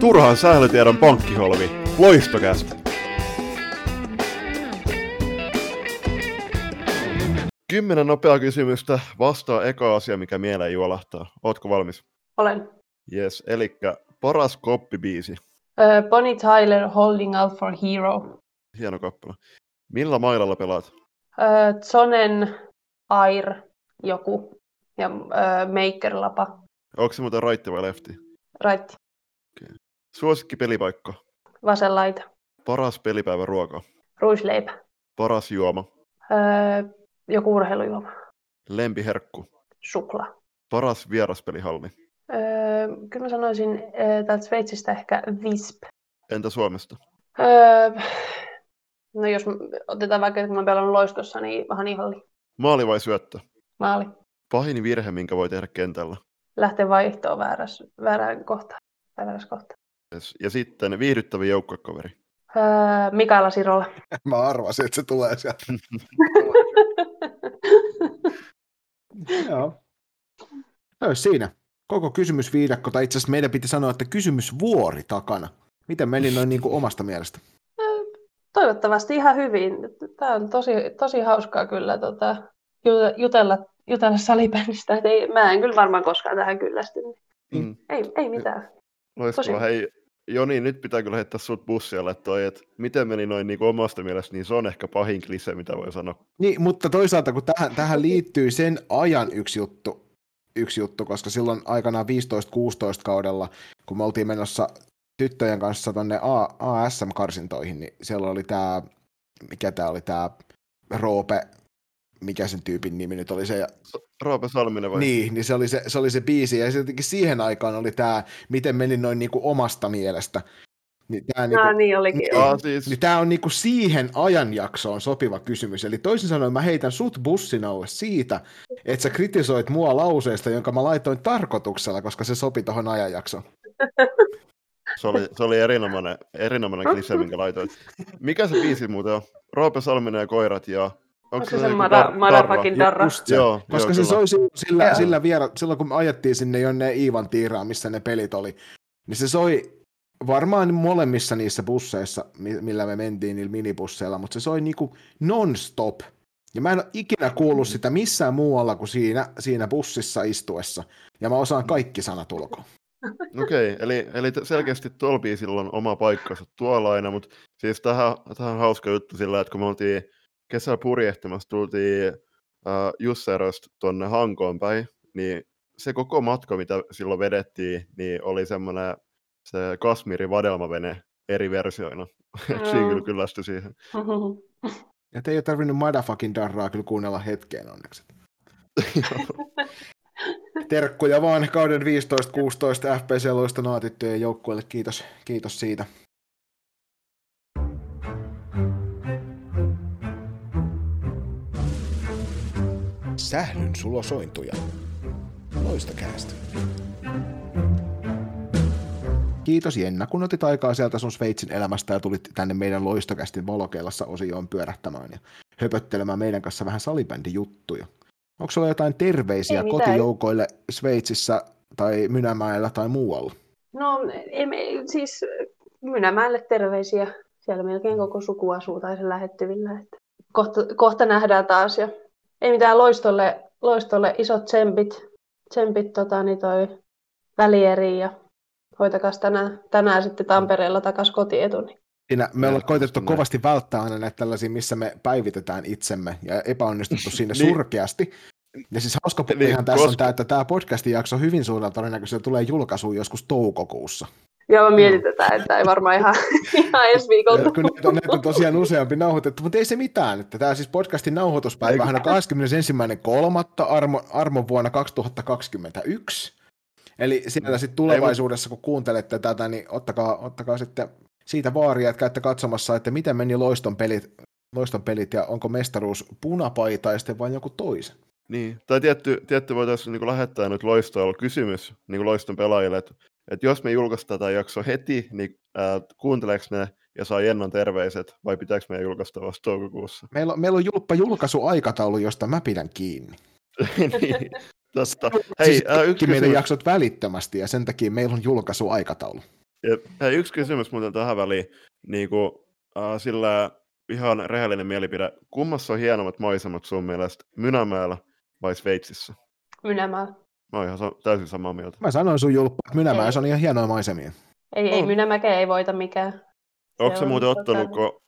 Turhaan sählytiedon pankkiholvi. Loistokästä. Kymmenen nopeaa kysymystä. Vastaa eka asia, mikä mieleen juolahtaa. Ootko valmis? Olen. Yes, eli paras koppibiisi. Uh, Bonnie Tyler, Holding Out for Hero. Hieno kappale. Millä mailalla pelaat? Uh, Zonen, Air, joku, ja uh, Maker Lapa, Onko se muuten raitti vai lefti? right, Suosikki pelipaikka. vasen laita, Paras pelipäivän ruoka. ruisleipä, Paras juoma. uh, joku urheilujuoma, Lempiherkku. suklaa. Paras vieraspelihalli. Öö, kyllä mä sanoisin öö, täältä Sveitsistä ehkä Visp. Entä Suomesta? Öö, no jos otetaan vaikka, että kun mä oon pelannut loistossa, niin vähän ihalli. Maali vai syöttö? Maali. Pahin virhe, minkä voi tehdä kentällä. Lähtee vaihtoon vääräs, väärään kohtaan. Tai väärässä kohtaan. Yes. Ja sitten viihdyttävä joukkuekaveri. Öö, Mikaela Sirola. [LAUGHS] Mä arvasin, että se tulee sieltä. [LAUGHS] Joo. Se olisi siinä. Koko kysymysviidakko, tai itse asiassa meidän piti sanoa, että kysymysvuori takana. Miten meni noin niin kuin [LAUGHS] omasta mielestä? Toivottavasti ihan hyvin. Tämä on tosi, tosi hauskaa kyllä tota, ju- jutella, jutella salibändistä. Et Ei, mä en kyllä varmaan koskaan tähän kyllästy. Mm. Ei, ei mitään. Loistavaa. Hei, Joni, nyt pitää kyllä heittää sut bussialle toi, että miten meni noin niin omasta mielestä, niin se on ehkä pahin klise, mitä voi sanoa. Niin, mutta toisaalta kun tähän, tähän liittyy sen ajan yksi juttu, yksi juttu, koska silloin aikanaan 15-16 kaudella, kun me oltiin menossa tyttöjen kanssa tonne A- ASM-karsintoihin, niin siellä oli tämä, mikä tämä oli tämä Roope, mikä sen tyypin nimi nyt oli se, ja Roope Salminen vai? Niin, niin se oli se, se oli se biisi, ja jotenkin siihen aikaan oli tämä, miten meni noin niinku omasta mielestä. Niin tämä niinku, No, niin olikin. niin, Aa, siis, niin tää on niinku siihen ajanjaksoon sopiva kysymys. Eli toisin sanoen mä heitän sut bussin alle siitä, että sä kritisoit mua lauseesta, jonka mä laitoin tarkoituksella, koska se sopi tuohon ajanjaksoon. [LAUGHS] se oli, se oli erinomainen, erinomainen [LAUGHS] klise, minkä laitoit. Mikä se biisi muuten on? Roope Salminen ja koirat ja... Onko se se mada, dar- madafakin darra? Just se. Joo, koska joo, se soi si- sillä, Joo. sillä viera, silloin, kun me ajettiin sinne jonne Iivan tiiraan, missä ne pelit oli, niin se soi varmaan molemmissa niissä busseissa, mi- millä me mentiin niillä minibusseilla, mutta se soi niinku non-stop. Ja mä en ole ikinä kuullut sitä missään muualla kuin siinä, siinä bussissa istuessa. Ja mä osaan kaikki sanat ulkoa. [LAUGHS] Okei, okay, eli, eli selkeästi tuolla biisillä on oma paikkansa tuolla aina, mutta siis tähän, tähän hauska juttu sillä, että kun me oltiin kesällä purjehtimassa, tultiin äh, Jusserosta tuonne Hankoon päin, niin se koko matka, mitä silloin vedettiin, niin oli semmoinen se Kasmirin vadelmavene eri versioina. [LAUGHS] Mm. Siinä kyllä kyllästyi siihen. [LAUGHS] Ja te ei ole tarvinnut motherfucking darraa kyllä kuunnella hetkeen onneksi. [LAUGHS] Terkkuja vaan kauden 15-16 FPC-loista naatittujen joukkueelle. Kiitos, kiitos siitä. Sählyn sulosointuja. Loistakäästä. Kiitos Jenna, kun otit aikaa sieltä sun Sveitsin elämästä ja tulit tänne meidän loistokästin valokeilassa osioon pyörähtämään ja höpöttelemään meidän kanssa vähän salibändijuttuja. Onko sulla jotain terveisiä Ei kotijoukoille Sveitsissä tai Mynämäellä tai muualla? No, emme, siis Mynämäelle terveisiä. Siellä melkein koko suku asuu tai sen lähettyvillä. Että kohta, kohta nähdään taas. Ja ei mitään loistolle, loistolle isot tsempit, tsempit tota, niin toi välieri ja hoitakas tänään, tänään sitten Tampereella takaisin kotietu. Niin. Siinä me ollaan koitettu Näin. kovasti välttää aina näitä tällaisia, missä me päivitetään itsemme ja epäonnistuttu [LAUGHS] siinä surkeasti. Ja siis hauska Niin, puolihan tässä on koska- tämä, että tämä podcastin jakso hyvin suurella todennäköisesti tulee julkaisuun joskus toukokuussa. Joo, me mietitään, että ei varmaan ihan, [LAUGHS] ihan ensi viikolla. Kun näitä on, näitä on tosiaan useampi nauhoitettu, mutta ei se mitään. Että tämä siis podcastin nauhoituspäivähän on 21.3. Armo, armon vuonna 2021. Eli siellä sitten tulevaisuudessa, kun kuuntelette tätä, niin ottakaa, ottakaa sitten siitä vaaria, että käytte katsomassa, että miten meni loiston pelit, loiston pelit ja onko mestaruus punapaitaisten vai joku toisen. Niin, tai tietty, tietty voitaisiin niin lähettää nyt loistoilla kysymys niin loiston pelaajille, että, että jos me julkaistaan tämä jakso heti, niin ää, kuunteleeko ne ja saa Jennon terveiset, vai pitääkö meidän julkaista vasta toukokuussa? Meillä on, meillä on julppa julkaisuaikataulu, josta mä pidän kiinni. [LAUGHS] [LAUGHS] niin, tosta. Hei, siis ää, yksi meidän kysymys, jaksot välittömästi ja sen takia meillä on julkaisuaikataulu. ja, hei, yksi kysymys muuten tähän väliin, niin kuin, ää, sillä ihan rehellinen mielipide. Kummassa on hienommat maisemat sun mielestä, Mynämäellä vai Sveitsissä? Mynämällä. Mä oon ihan sa- täysin samaa mieltä. Mä sanoin sun julppa, että Mynämäessä Ei. on ihan hienoja maisemia. Ei, ei On. Mynämäkeä ei voita mikään. Onko Se se muuten ottanut, kun,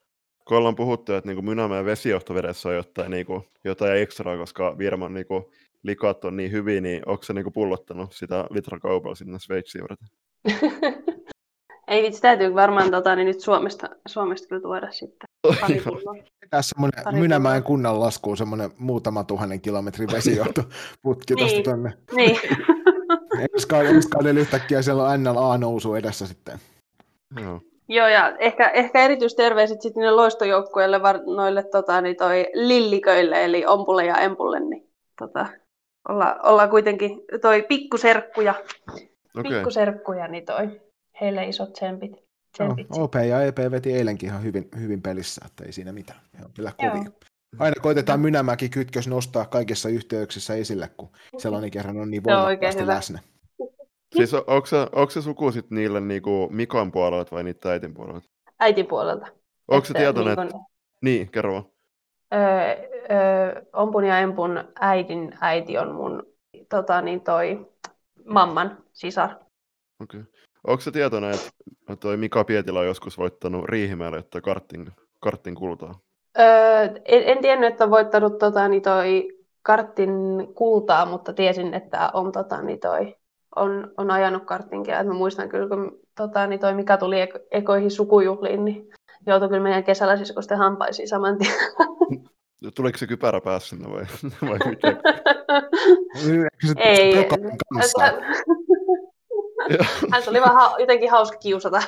kun ollaan puhuttu, että niin Mynämäen vesijohtovedessä on jotain, niin kuin, jotain ekstraa, koska Virman niin kuin, likat on niin hyviä, niin onko se niin kuin, pullottanut sitä litrakaupalla sinne Sveitsiin varten? [LAUGHS] ei vitsi, täytyy varmaan tota, niin nyt Suomesta, Suomesta kyllä tuoda sitten. [LAUGHS] Tässä semmoinen Mynämäen kunnan laskuun semmoinen muutama tuhannen kilometrin vesijohtoputki [LAUGHS] Niin. tuosta tonne. niin. Ensi kaudella, yhtäkkiä siellä on NLA-nousu edessä sitten. Joo. Joo, ja ehkä, ehkä erityisterveiset sitten niille loistojoukkueille, noille tota, niin toi lilliköille, eli ompulle ja empulle, niin tota, olla, ollaan kuitenkin toi pikkuserkkuja, Okei. pikkuserkkuja, niin toi, heille isot tsempit. No, tsempit. OP ja EP veti eilenkin ihan hyvin, hyvin pelissä, että ei siinä mitään. He on kyllä Joo. kovia. Aina koitetaan Mynämäki kytkös nostaa kaikissa yhteyksissä esille, kun sellainen kerran on niin voimakkaasti läsnä. Siis on- onko se, onko se suku sit niille niinku Mikon puolelta vai niitä äitin puolelta? Äitin puolelta. Onko se tietoinen, niin että... kun, Niin, kerro vaan. Öö, öö, ompun ja empun äidin äiti on mun tota, niin toi, mamman sisar. Okei. Onko se tietoinen, että toi Mika Pietilä on joskus voittanut Riihimäelle, että karttin, karttin kultaa? Öö, en, en tiennyt, että on voittanut tota, niin toi kartin kultaa, mutta tiesin, että on, tota, niin toi, on, on ajanut karttinkin. Et mä muistan kyllä, kun tota, niin toi Mika tuli eko, ekoihin sukujuhliin, niin joutui kyllä meidän kesällä siskosten hampaisiin saman tien. [LAUGHS] Tuliko se kypärä päässä sinne vai, [LAUGHS] vai se [LAUGHS] Ei. Joo. Hän oli vähän ha- jotenkin hauska kiusata.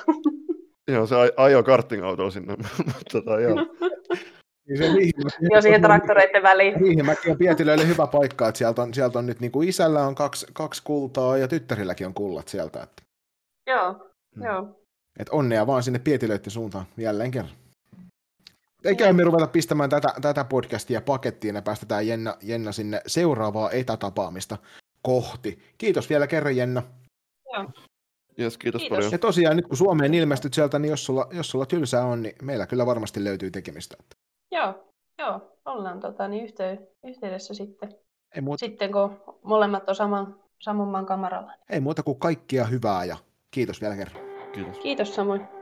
Joo, se aj- ajoi karting-autolla sinne, mutta tota, joo. Niin se Riihimäki- Jo siihen traktoreiden väliin. Riihimäki on Pietilöille hyvä paikka, että sieltä on, sieltä on nyt niin kuin isällä on kaksi, kaksi kultaa ja tyttärilläkin on kullat sieltä. Että, Joo, Mm. joo. Että onnea vaan sinne Pietilöiden suuntaan jälleen kerran. Eikä me ruveta pistämään tätä, tätä podcastia pakettiin ja päästetään Jenna, Jenna sinne seuraavaa etätapaamista kohti. Kiitos vielä kerran Jenna. Yes, kiitos, Kiitos. paljon. Ja tosiaan nyt kun Suomeen ilmestyt sieltä, niin jos sulla, jos sulla tylsää on, niin meillä kyllä varmasti löytyy tekemistä. Joo, joo. Ollaan tota, niin yhtey- yhteydessä sitten. Ei muuta, Sitten kun molemmat on saman, saman maan kamaralla. ei muuta kuin kaikkia hyvää ja kiitos vielä kerran. Kiitos. Kiitos samoin.